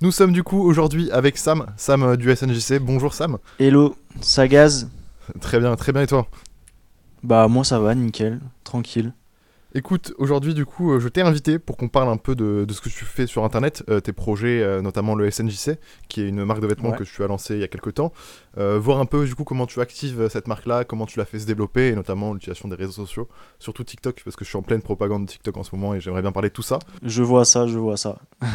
Nous sommes du coup aujourd'hui avec Sam, Sam euh, du SNJC. Bonjour Sam. Hello, Sagaz. Très bien, très bien et toi? Bah moi ça va, nickel, tranquille. Écoute, aujourd'hui du coup, euh, je t'ai invité pour qu'on parle un peu de, de ce que tu fais sur Internet, euh, tes projets, euh, notamment le SNJC, qui est une marque de vêtements Ouais. que tu as lancée il y a quelques temps. Euh, voir un peu du coup comment tu actives cette marque-là, comment tu l'as fait se développer, et notamment l'utilisation des réseaux sociaux, surtout TikTok, parce que je suis en pleine propagande de TikTok en ce moment et j'aimerais bien parler de tout ça. Je vois ça, je vois ça.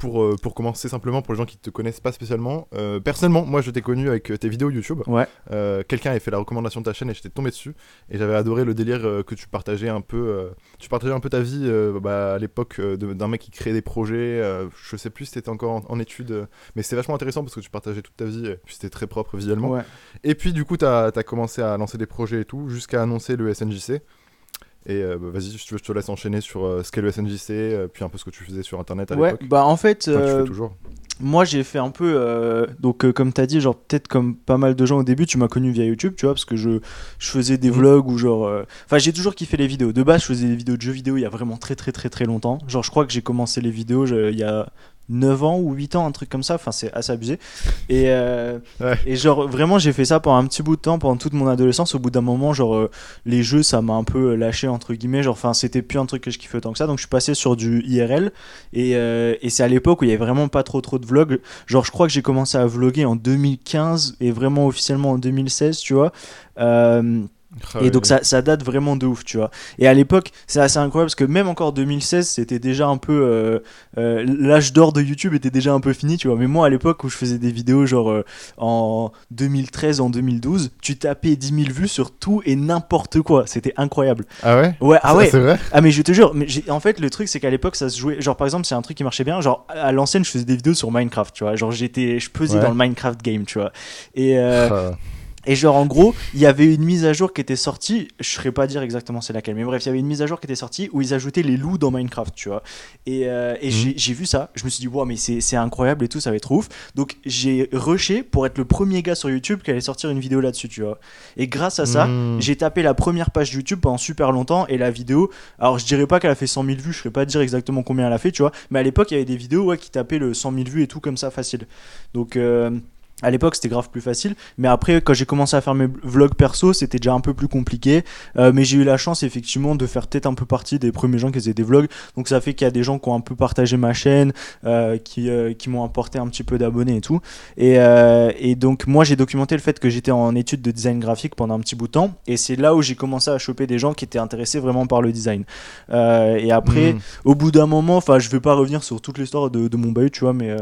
Pour, euh, pour commencer simplement, pour les gens qui ne te connaissent pas spécialement, euh, personnellement, moi je t'ai connu avec tes vidéos YouTube. Ouais. Euh, quelqu'un avait fait la recommandation de ta chaîne et j'étais tombé dessus et j'avais adoré le délire que tu partageais un peu tu partageais un peu ta vie bah, à l'époque d'un mec qui créait des projets je sais plus si t'étais encore en, en études mais c'est vachement intéressant parce que tu partageais toute ta vie et puis c'était très propre visuellement Ouais. et puis du coup t'as as commencé à lancer des projets et tout jusqu'à annoncer le SNJC et euh, bah, vas-y si tu veux je te laisse enchaîner sur euh, ce qu'est le SNJC euh, puis un peu ce que tu faisais sur internet à Ouais, l'époque bah en fait, Enfin, toujours moi j'ai fait un peu, donc comme t'as dit, genre peut-être comme pas mal de gens au début, tu m'as connu via YouTube, tu vois, parce que je, je faisais des Mhm. vlogs ou genre, enfin j'ai toujours kiffé les vidéos. De base, je faisais des vidéos de jeux vidéo il y a vraiment très très très très longtemps. Genre je crois que j'ai commencé les vidéos je- il y a 9 ans ou 8 ans, un truc comme ça, enfin c'est assez abusé. Et, euh, Ouais. et genre vraiment j'ai fait ça pendant un petit bout de temps, pendant toute mon adolescence. Au bout d'un moment, genre euh, les jeux ça m'a un peu lâché entre guillemets, genre enfin c'était plus un truc que je kiffais autant que ça. Donc je suis passé sur du IRL et, euh, et c'est à l'époque où il y avait vraiment pas trop trop de vlogs. Genre je crois que j'ai commencé à vlogger en 2015 et vraiment officiellement en 2016, tu vois. Euh, Ah et donc ça, ça date vraiment de ouf, tu vois. Et à l'époque, c'est assez incroyable parce que même encore 2016, c'était déjà un peu euh, euh, l'âge d'or de YouTube était déjà un peu fini, tu vois. Mais moi, à l'époque où je faisais des vidéos, genre euh, en 2013, en 2012, tu tapais 10 000 vues sur tout et n'importe quoi. C'était incroyable. ah ouais? Ouais, ah ouais. c'est vrai? Ah mais je te jure, mais en fait le truc c'est qu'à l'époque ça se jouait, genre par exemple c'est un truc qui marchait bien, genre à l'ancienne je faisais des vidéos sur Minecraft, tu vois, genre j'étais, je pesais Ouais. dans le Minecraft game, tu vois, et Ah. Et genre en gros, il y avait une mise à jour qui était sortie, je saurais pas dire exactement c'est laquelle, mais bref, il y avait une mise à jour qui était sortie où ils ajoutaient les loups dans Minecraft, tu vois. Et, euh, et Mhm. j'ai- vu ça, je me suis dit, wow, mais c'est incroyable et tout, ça va être ouf. Donc j'ai rushé pour être le premier gars sur YouTube qui allait sortir une vidéo là-dessus, tu vois. Et grâce à ça, Hmm. j'ai tapé la première page YouTube pendant super longtemps et la vidéo, alors je dirais pas qu'elle a fait 100 000 vues, je saurais pas dire exactement combien elle a fait, tu vois, mais à l'époque il y avait des vidéos ouais, qui tapaient le 100 000 vues et tout comme ça facile. Donc euh, à l'époque c'était grave plus facile, mais après quand j'ai commencé à faire mes vlogs perso c'était déjà un peu plus compliqué, Euh, mais j'ai eu la chance effectivement de faire peut-être un peu partie des premiers gens qui faisaient des vlogs, donc ça fait qu'il y a des gens qui ont un peu partagé ma chaîne, euh, qui, euh, qui m'ont apporté un petit peu d'abonnés et tout. Et, euh, et donc moi j'ai documenté le fait que j'étais en études de design graphique pendant un petit bout de temps, et c'est là où j'ai commencé à choper des gens qui étaient intéressés vraiment par le design. Euh, et après, Hmm. au bout d'un moment, enfin, je vais pas revenir sur toute l'histoire de, de mon bahut, tu vois, mais.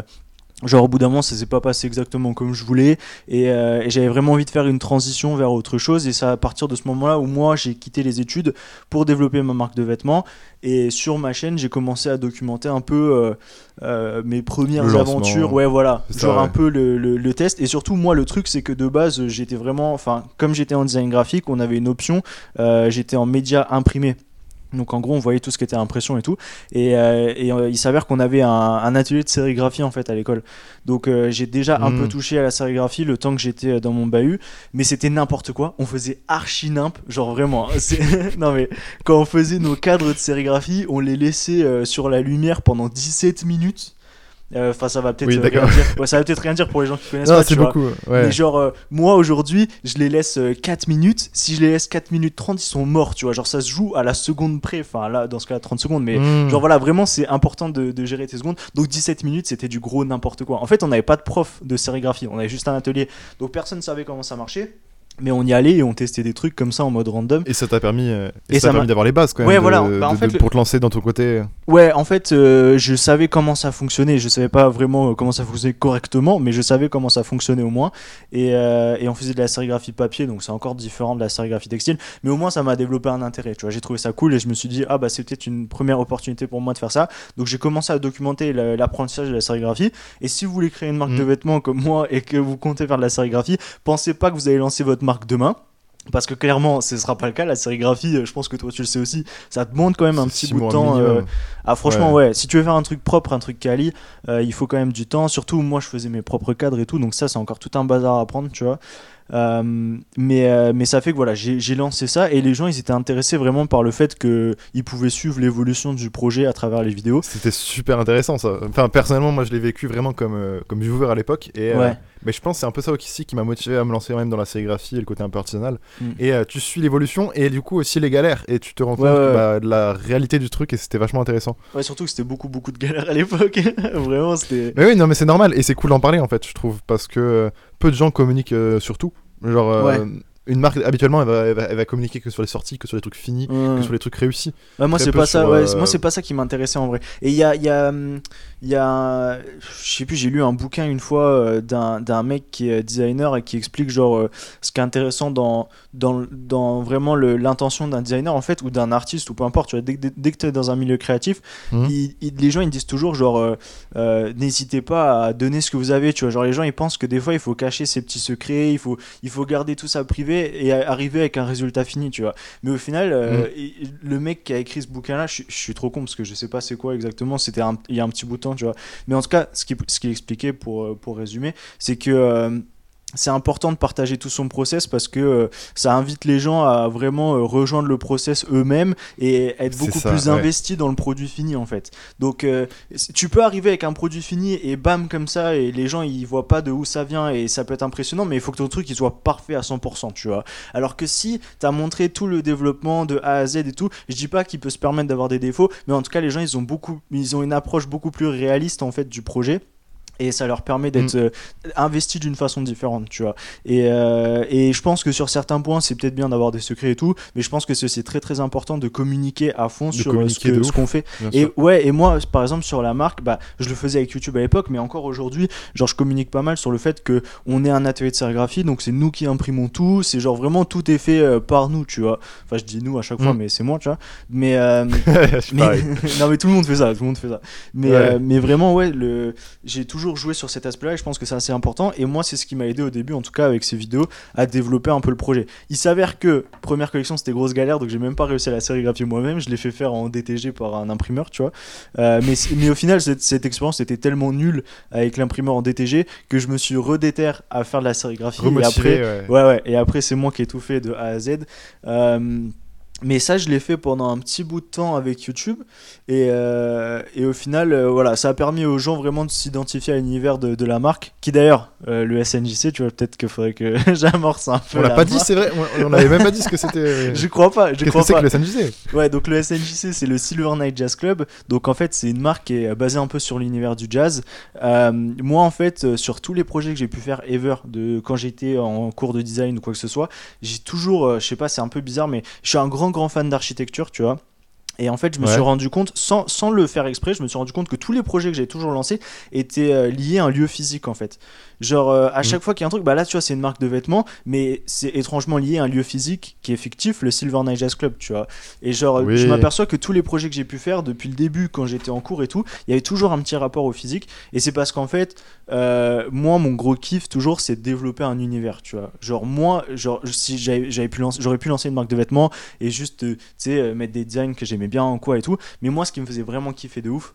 Genre au bout d'un moment ça s'est pas passé exactement comme je voulais et, euh, et j'avais vraiment envie de faire une transition vers autre chose et c'est à partir de ce moment-là où moi j'ai quitté les études pour développer ma marque de vêtements et sur ma chaîne j'ai commencé à documenter un peu euh, euh, mes premières aventures. Ouais voilà. C'est ça, genre un peu le, le- le test. Et surtout moi le truc c'est que de base j'étais vraiment enfin comme j'étais en design graphique on avait une option j'étais en média imprimé donc en gros on voyait tout ce qui était impression et tout. Et, euh, et, euh, il s'avère qu'on avait un, un atelier de sérigraphie en fait à l'école. Donc euh, j'ai déjà un peu touché à la sérigraphie le temps que j'étais dans mon bahut. Mais c'était n'importe quoi. On faisait archi nimp genre vraiment hein, non mais quand on faisait nos cadres de sérigraphie on les laissait sur la lumière pendant 17 minutes Euh, enfin ça va peut-être Oui, euh, rien dire Ouais, ça va peut-être rien dire pour les gens qui connaissent Non, pas c'est beaucoup. Ouais. Mais genre, euh, moi aujourd'hui, je les laisse euh, 4 minutes. Si je les laisse 4 minutes 30, ils sont morts, tu vois. Genre, ça se joue à la seconde près. Enfin, là, dans ce cas-là, 30 secondes. Mais Hmm. genre, voilà, vraiment, c'est important de, de gérer tes secondes. Donc, 17 minutes, c'était du gros n'importe quoi. En fait, on n'avait pas de prof de sérigraphie. On avait juste un atelier. Donc, personne ne savait comment ça marchait. Mais on y allait et on testait des trucs comme ça en mode random. Et ça t'a permis, euh, et Et ça ça permis d'avoir les bases quand même. Ouais, de- voilà. Bah, en de- fait, de- le- pour te lancer dans ton côté. Ouais, en fait, euh, je savais comment ça fonctionnait. Je savais pas vraiment euh, comment ça fonctionnait correctement, mais je savais comment ça fonctionnait au moins. Et, euh, et on faisait de la sérigraphie papier, donc c'est encore différent de la sérigraphie textile. Mais au moins, ça m'a développé un intérêt. Tu vois, j'ai trouvé ça cool et je me suis dit, ah bah c'est peut-être une première opportunité pour moi de faire ça. Donc j'ai commencé à documenter la- l'apprentissage de la sérigraphie. Et si vous voulez créer une marque Mm. de vêtements comme moi et que vous comptez faire de la sérigraphie, pensez pas que vous allez lancer votre marque demain. Parce que clairement, ce sera pas le cas. La sérigraphie, euh, je pense que toi tu le sais aussi, ça te demande quand même un petit bout de temps. euh, Ah, franchement, ouais. Si tu veux faire un truc propre, un truc quali, euh, il faut quand même du temps. Surtout, moi, je faisais mes propres cadres et tout, donc ça, c'est encore tout un bazar à apprendre, tu vois. Euh, mais, euh, mais ça fait que voilà, j'ai lancé ça et les gens ils étaient intéressés vraiment par le fait qu'ils pouvaient suivre l'évolution du projet à travers les vidéos. C'était super intéressant ça. Enfin, personnellement, moi je l'ai vécu vraiment comme, euh, comme viewer à l'époque. Et, Ouais. Mais je pense que c'est un peu ça aussi qui m'a motivé à me lancer même dans la sérigraphie et le côté un peu artisanal. Mm. Et euh, tu suis l'évolution et du coup aussi les galères. Et tu te rends compte Ouais, ouais, bah, de la réalité du truc et c'était vachement intéressant. Ouais, surtout que c'était beaucoup, beaucoup de galères à l'époque. vraiment, c'était. Mais oui, non, mais c'est normal et c'est cool d'en parler en fait, je trouve. Parce que euh, peu de gens communiquent euh, sur tout. Genre, euh, Ouais. Une marque habituellement elle va, elle, va, elle va communiquer que sur les sorties, que sur les trucs finis, que sur les trucs réussis. Ouais, moi c'est pas ça sur, ouais, euh, moi c'est pas ça qui m'intéressait en vrai. Et il y a il y a y a je sais plus j'ai lu un bouquin une fois euh, d'un d'un mec qui est designer et qui explique genre euh, ce qui est intéressant dans dans dans vraiment le- l'intention d'un designer en fait ou d'un artiste ou peu importe tu vois. Dès, que- dès que tu es dans un milieu créatif il- il- les gens ils disent toujours genre euh, euh, n'hésitez pas à donner ce que vous avez tu vois. Genre les gens ils pensent que des fois il faut cacher ses petits secrets il faut il faut garder tout ça privé et arriver avec un résultat fini tu vois. Mais au final euh, et le mec qui a écrit ce bouquin là je, suis- je suis trop con parce que je sais pas c'est quoi exactement c'était il y a un petit bout de temps tu vois. Mais en tout cas ce qu'il ce expliquait pour euh, pour résumer c'est que euh, c'est important de partager tout son process parce que euh, ça invite les gens à vraiment euh, rejoindre le process eux-mêmes et être beaucoup ça, plus ouais. investis dans le produit fini en fait. Donc euh, tu peux arriver avec un produit fini et bam comme ça et les gens ils voient pas de où ça vient et ça peut être impressionnant mais il faut que ton truc il soit parfait à 100% tu vois. Alors que si tu as montré tout le développement de A à Z et tout, je dis pas qu'il peut se permettre d'avoir des défauts mais en tout cas les gens ils ont beaucoup ils ont une approche beaucoup plus réaliste en fait du projet et ça leur permet d'être Mm. euh, investis d'une façon différente, tu vois. Et, euh, et je pense que sur certains points, c'est peut-être bien d'avoir des secrets et tout, mais je pense que c'est très très important de communiquer à fond De sur euh, ce qu'on fait. Et sûr. ouais, et moi, par exemple, sur la marque, bah, je le faisais avec YouTube à l'époque, mais encore aujourd'hui, genre, je communique pas mal sur le fait que on est un atelier de sérigraphie, donc c'est nous qui imprimons tout, c'est genre vraiment tout est fait euh, par nous, tu vois. Enfin, je dis nous à chaque fois, Mm. mais c'est moi, tu vois. Mais, non, mais tout le monde fait ça, tout le monde fait ça. Mais, Ouais. mais vraiment, ouais, le... j'ai toujours joué sur cet aspect-là et je pense que c'est assez important. Et moi, c'est ce qui m'a aidé au début, en tout cas avec ces vidéos, à développer un peu le projet. Il s'avère que première collection, c'était grosse galère, donc j'ai même pas réussi à la sérigraphier moi-même. Je l'ai fait faire en DTG par un imprimeur, tu vois. Euh, mais, mais au final, cette, cette expérience était tellement nulle avec l'imprimeur en DTG que je me suis redéter à faire de la sérigraphie. et après, ouais. Ouais, ouais. Et après, c'est moi qui ai tout fait de A à Z. Euh, mais ça, je l'ai fait pendant un petit bout de temps avec YouTube. Et, euh, et au final, euh, voilà, ça a permis aux gens vraiment de s'identifier à l'univers de, de la marque. Qui d'ailleurs, euh, le SNJC, tu vois, peut-être qu'il faudrait que j'amorce un peu. On l'a pas dit, c'est vrai. On on avait même pas dit ce que c'était. Je crois pas, je Qu'est-ce crois que c'est pas. que le SNJC Ouais, donc le SNJC, c'est le Silver Night Jazz Club. Donc en fait, c'est une marque qui est basée un peu sur l'univers du jazz. Moi, en fait, sur tous les projets que j'ai pu faire ever, de quand j'étais en cours de design ou quoi que ce soit, j'ai toujours, je sais pas, c'est un peu bizarre, mais je suis un grand, grand fan d'architecture, tu vois. Et en fait, je me Ouais. suis rendu compte, sans, sans le faire exprès, je me suis rendu compte que tous les projets que j'ai toujours lancés étaient euh, liés à un lieu physique en fait. Genre, euh, à Mhm. chaque fois qu'il y a un truc, bah là, tu vois, c'est une marque de vêtements, mais c'est étrangement lié à un lieu physique qui est fictif, le Silver Night Jazz Club, tu vois. Et genre, Oui. je m'aperçois que tous les projets que j'ai pu faire depuis le début, quand j'étais en cours et tout, il y avait toujours un petit rapport au physique. Et c'est parce qu'en fait, euh, moi, mon gros kiff toujours, c'est de développer un univers, tu vois. Genre, moi, genre, si j'avais pu lancer, j'aurais pu lancer une marque de vêtements et juste, euh, tu sais, euh, mettre des designs que j'aimais bien en quoi et tout. Mais moi, ce qui me faisait vraiment kiffer de ouf,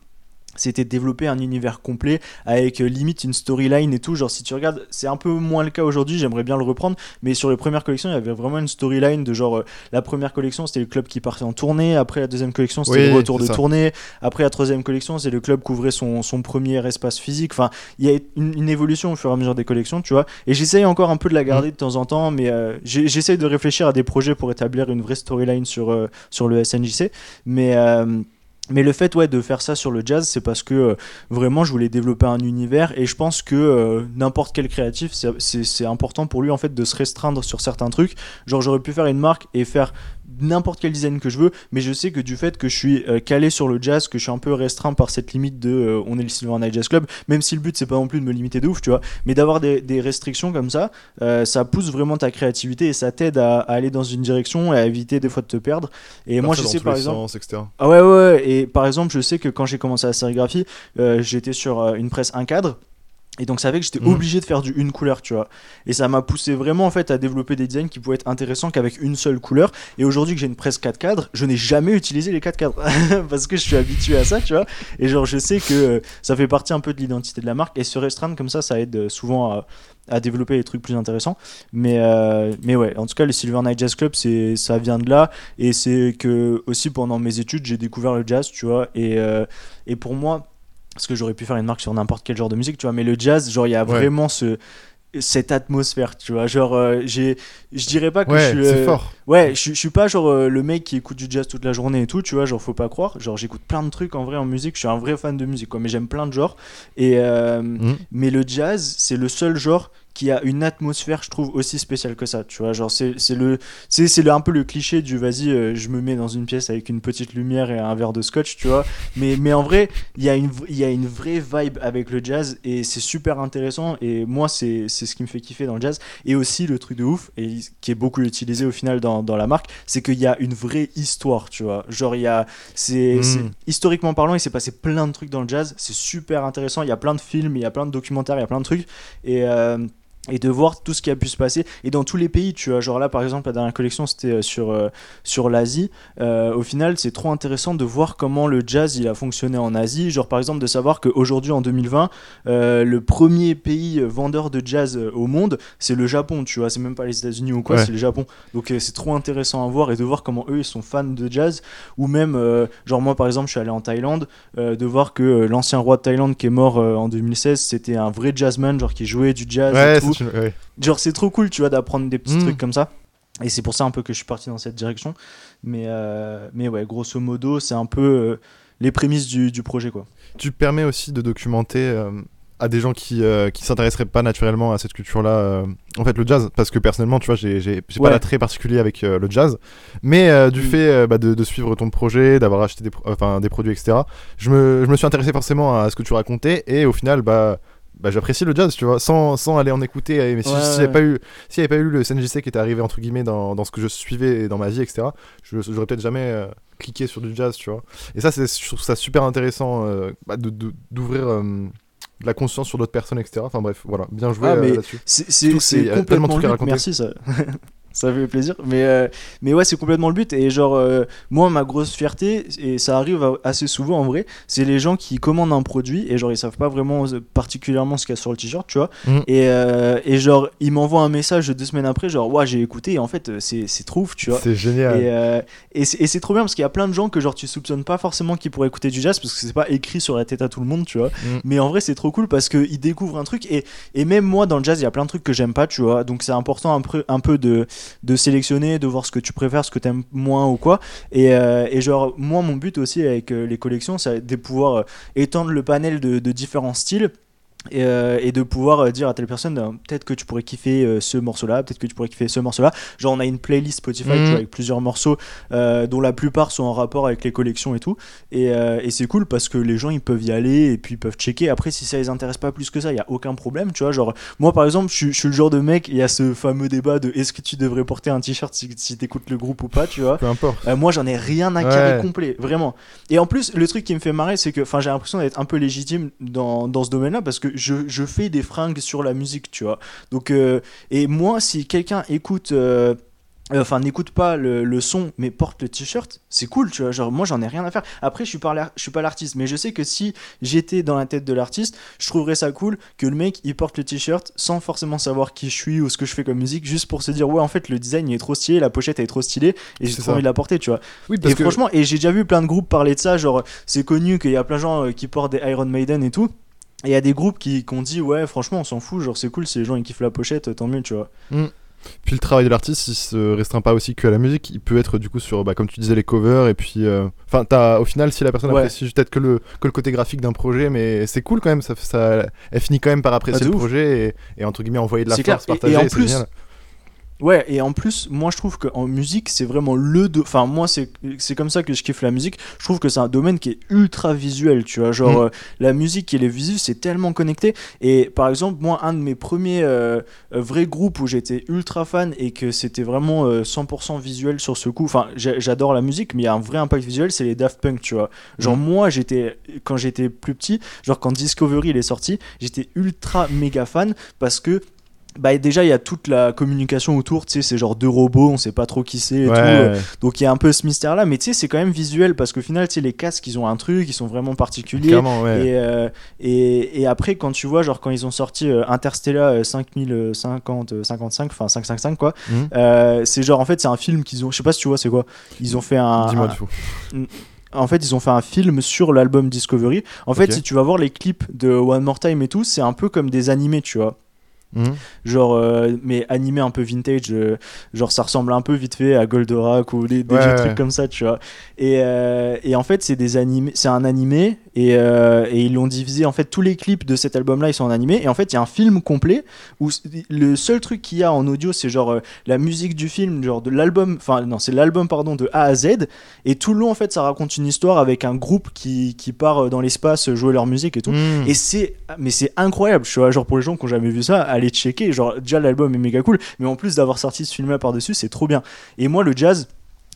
c'était développer un univers complet avec euh, limite une storyline et tout. Genre, si tu regardes, c'est un peu moins le cas aujourd'hui, j'aimerais bien le reprendre, mais sur les premières collections, il y avait vraiment une storyline de genre, euh, la première collection, c'était le club qui partait en tournée, après la deuxième collection, c'était Oui, le retour de ça. tournée, après la troisième collection, c'est le club qui ouvrait son, son premier espace physique. Enfin, il y a une, une évolution au fur et à mesure des collections, tu vois. Et j'essaye encore un peu de la garder de temps en temps, mais euh, j'essaye de réfléchir à des projets pour établir une vraie storyline sur, euh, sur le SNJC. Mais. Mais le fait ouais, de faire ça sur le jazz, c'est parce que euh, vraiment je voulais développer un univers et je pense que euh, n'importe quel créatif, c'est important pour lui en fait de se restreindre sur certains trucs. Genre j'aurais pu faire une marque et faire n'importe quel design que je veux, mais je sais que du fait que je suis euh, calé sur le jazz, que je suis un peu restreint par cette limite de euh, on est le Silver Night Jazz Club, même si le but c'est pas non plus de me limiter de ouf, tu vois, mais d'avoir des, des restrictions comme ça, euh, ça pousse vraiment ta créativité et ça t'aide à, à aller dans une direction et à éviter des fois de te perdre. Et moi je sais par exemple. sens, etc. Ah ouais, ouais, ouais, et par exemple, je sais que quand j'ai commencé la sérigraphie, j'étais sur une presse un cadre. Et donc ça fait que j'étais Mhm. obligé de faire du une couleur, tu vois. Et ça m'a poussé vraiment en fait à développer des designs qui pouvaient être intéressants qu'avec une seule couleur. Et aujourd'hui que j'ai une presse 4 cadres, je n'ai jamais utilisé les 4 cadres parce que je suis habitué à ça, tu vois. Et genre je sais que euh, ça fait partie un peu de l'identité de la marque et se restreindre comme ça, ça aide euh, souvent à, à développer des trucs plus intéressants. Mais euh, mais ouais, en tout cas le Silver Night Jazz Club, c'est ça vient de là et c'est que aussi pendant mes études j'ai découvert le jazz, tu vois. Et euh, et pour moi parce que j'aurais pu faire une marque sur n'importe quel genre de musique, tu vois, mais le jazz, genre, il y a Ouais. vraiment ce cette atmosphère, tu vois, genre euh, j'ai je dirais pas que je Ouais, suis c'est euh, fort. Ouais, je, je suis pas genre euh, le mec qui écoute du jazz toute la journée et tout, tu vois, genre faut pas croire, genre j'écoute plein de trucs en vrai en musique, je suis un vrai fan de musique quoi, mais j'aime plein de genres. Et Mhm. mais le jazz, c'est le seul genre qui a une atmosphère, je trouve, aussi spéciale que ça. Tu vois, genre, c'est le, c'est c'est un peu le cliché du vas-y, euh, je me mets dans une pièce avec une petite lumière et un verre de scotch, tu vois. Mais, mais en vrai, il y, a une y a une vraie vibe avec le jazz et c'est super intéressant. Et moi, c'est c'est ce qui me fait kiffer dans le jazz. Et aussi, le truc de ouf, et qui est beaucoup utilisé au final dans, dans la marque, c'est qu'il y a une vraie histoire, tu vois. Genre, il y a. c'est Mm. c'est- Historiquement parlant, il s'est passé plein de trucs dans le jazz. C'est super intéressant. Il y a plein de films, il y a plein de documentaires, il y a plein de trucs. Et. euh, et de voir tout ce qui a pu se passer. Et dans tous les pays tu vois genre là par exemple la dernière collection c'était euh, sur euh, sur l'Asie. Euh, au final c'est trop intéressant de voir comment le jazz il a fonctionné en Asie. Genre par exemple de savoir qu'aujourd'hui en 2020 euh, le premier pays vendeur de jazz au monde c'est le Japon tu vois. C'est même pas les États-Unis ou quoi Ouais. c'est le Japon. Donc c'est trop intéressant à voir et de voir comment eux ils sont fans de jazz. Ou même genre moi par exemple je suis allé en Thaïlande de voir que l'ancien roi de Thaïlande qui est mort en 2016 c'était un vrai jazzman genre qui jouait du jazz et Ouais, tout ouais. genre c'est trop cool tu vois d'apprendre des petits Mm. trucs comme ça et c'est pour ça un peu que je suis parti dans cette direction mais euh, mais ouais grosso modo c'est un peu euh, les prémices du, du projet quoi Tu permets aussi de documenter euh, à des gens qui euh, qui s'intéresseraient pas naturellement à cette culture-là, euh, en fait le jazz, parce que personnellement, tu vois, j'ai Ouais. pas d'attrait particulier avec euh, le jazz, mais euh, du Mm. fait euh, bah, de, de suivre ton projet, d'avoir acheté des, pro- enfin, des produits, etc. Je me je me suis intéressé forcément à ce que tu racontais et au final, bah bah, j'apprécie le jazz, tu vois, sans, sans aller en écouter. Mais si Ouais, s'il n'y ouais. avait pas eu, pas eu le CNJC qui était arrivé entre guillemets dans, dans ce que je suivais et dans ma vie, etc. Je j'aurais peut-être jamais euh, cliqué sur du jazz, tu vois. Et ça, c'est, je trouve ça super intéressant euh, bah, de- de- d'ouvrir euh, de la conscience sur d'autres personnes, etc. Enfin bref, voilà, bien joué Ah, euh, là-dessus. c'est complètement trucs à raconter. merci ça ça fait plaisir mais euh, mais ouais c'est complètement le but et genre euh, moi ma grosse fierté et ça arrive assez souvent en vrai c'est les gens qui commandent un produit et genre ils savent pas vraiment euh, particulièrement ce qu'il y a sur le t-shirt tu vois Mm. et, euh, et genre ils m'envoient un message deux semaines après genre ouais j'ai écouté et en fait c'est c'est trop ouf tu vois C'est génial. et, et c'est et c'est trop bien parce qu'il y a plein de gens que genre tu soupçonnes pas forcément qu'ils pourraient écouter du jazz parce que c'est pas écrit sur la tête à tout le monde, tu vois. Mm. Mais en vrai, c'est trop cool parce qu'ils découvrent un truc et, et même moi dans le jazz, il y a plein de trucs que j'aime pas, tu vois. Donc c'est important un peu, un peu de, de sélectionner, de voir ce que tu préfères, ce que t'aimes moins ou quoi. Et, euh, et genre, moi, mon but aussi avec euh, les collections, c'est de pouvoir euh, étendre le panel de différents styles. Et, euh, et de pouvoir euh, dire à telle personne euh, peut-être que tu pourrais kiffer euh, ce morceau là peut-être que tu pourrais kiffer ce morceau là genre on a une playlist Spotify vois, avec plusieurs morceaux dont la plupart sont en rapport avec les collections et tout et, et c'est cool parce que les gens ils peuvent y aller et puis ils peuvent checker après si ça les intéresse pas plus que ça il y a aucun problème tu vois genre moi par exemple je, suis- je suis le genre de mec il y a ce fameux débat de est-ce que tu devrais porter un t-shirt si, si t'écoutes le groupe ou pas tu vois Peu importe. moi, j'en ai rien à carrer Ouais. complet, vraiment. Et en plus, le truc qui me fait marrer, c'est que, enfin, j'ai l'impression d'être un peu légitime dans, dans ce domaine-là parce que je, je fais des fringues sur la musique, tu vois. Donc, euh, et moi, si quelqu'un écoute. euh, Enfin, n'écoute pas le, le son, mais porte le t-shirt, c'est cool, tu vois. Genre, moi, j'en ai rien à faire. Après, je suis pas, l'ar- je suis pas l'artiste, mais je sais que si j'étais dans la tête de l'artiste, je trouverais ça cool que le mec il porte le t-shirt sans forcément savoir qui je suis ou ce que je fais comme musique, juste pour se dire ouais, en fait, le design il est trop stylé, la pochette elle est trop stylée, et j'ai trop ça. envie de la porter, tu vois. Oui, Et franchement, et j'ai déjà vu plein de groupes parler de ça, genre c'est connu qu'il y a plein de gens euh, qui portent des Iron Maiden et tout. Et il y a des groupes qui, qui ont dit ouais franchement on s'en fout, genre c'est cool si les gens ils kiffent la pochette, euh, tant mieux tu vois. Puis le travail de l'artiste, il se restreint pas aussi que à la musique. Il peut être du coup sur, bah, comme tu disais, les covers. Et puis, euh, enfin, t'as au final, si la personne Ouais. apprécie peut-être que le, que le côté graphique d'un projet, mais c'est cool quand même. Ça, ça, elle finit quand même par apprécier Ah, le ouf. projet et, et entre guillemets envoyer de la force, clair. Et- partager. et en plus, génial. Ouais, et en plus, moi je trouve qu'en musique, c'est vraiment le. do- Enfin, moi, c'est comme ça que je kiffe la musique. Je trouve que c'est un domaine qui est ultra visuel, tu vois. Genre, Mm. euh, la musique et les visuels, c'est tellement connecté. Et par exemple, moi, un de mes premiers euh, euh, vrais groupes où j'étais ultra fan et que c'était vraiment euh, 100% visuel sur ce coup. Enfin, j'adore la musique, mais il y a un vrai impact visuel, c'est les Daft Punk, tu vois. Genre, Mm. moi, j'étais. Quand j'étais plus petit, genre quand Discovery il est sorti, j'étais ultra méga fan parce que bah déjà il y a toute la communication autour tu sais c'est genre deux robots on sait pas trop qui c'est et Ouais, tout euh, ouais. donc il y a un peu ce mystère là mais tu sais c'est quand même visuel parce qu'au final tu sais les casques ils ont un truc ils sont vraiment particuliers Clairement, ouais. et, euh, et, et après quand tu vois genre quand ils ont sorti euh, Interstellar euh, 5050 euh, 55 enfin 555 quoi Mhm. euh, c'est genre en fait c'est un film qu'ils ont je sais pas si tu vois c'est quoi ils ont fait un, Dis-moi un- du coup. en fait, ils ont fait un film sur l'album Discovery. En fait, si tu vas voir les clips de One More Time et tout, c'est un peu comme des animés, tu vois. Mhm. Genre, euh, mais animé un peu vintage. euh, genre, ça ressemble un peu vite fait à Goldorak ou des, des Ouais, vieux ouais. trucs comme ça, tu vois. Et, euh, et en fait, c'est des animés, c'est un animé et, et ils l'ont divisé. En fait, tous les clips de cet album-là, ils sont en animé. Et en fait, il y a un film complet où le seul truc qu'il y a en audio, c'est genre la musique du film, genre de l'album. Enfin, non, c'est l'album, pardon, de A à Z. Et tout le long, en fait, ça raconte une histoire avec un groupe qui, qui part dans l'espace jouer leur musique et tout. Mhm. Et c'est, mais c'est incroyable, tu vois, genre pour les gens qui ont jamais vu ça, allez checker, genre déjà l'album est méga cool, mais en plus d'avoir sorti ce film-là par-dessus, c'est trop bien. Et moi le jazz,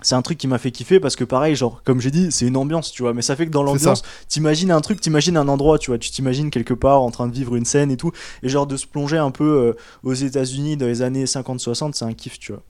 c'est un truc qui m'a fait kiffer parce que pareil, genre comme j'ai dit, c'est une ambiance, tu vois, mais ça fait que dans l'ambiance, t'imagines un truc, t'imagines un endroit, tu vois, tu t'imagines quelque part en train de vivre une scène et tout, et genre de se plonger un peu euh, aux États-Unis dans les années 50-60, c'est un kiff, tu vois.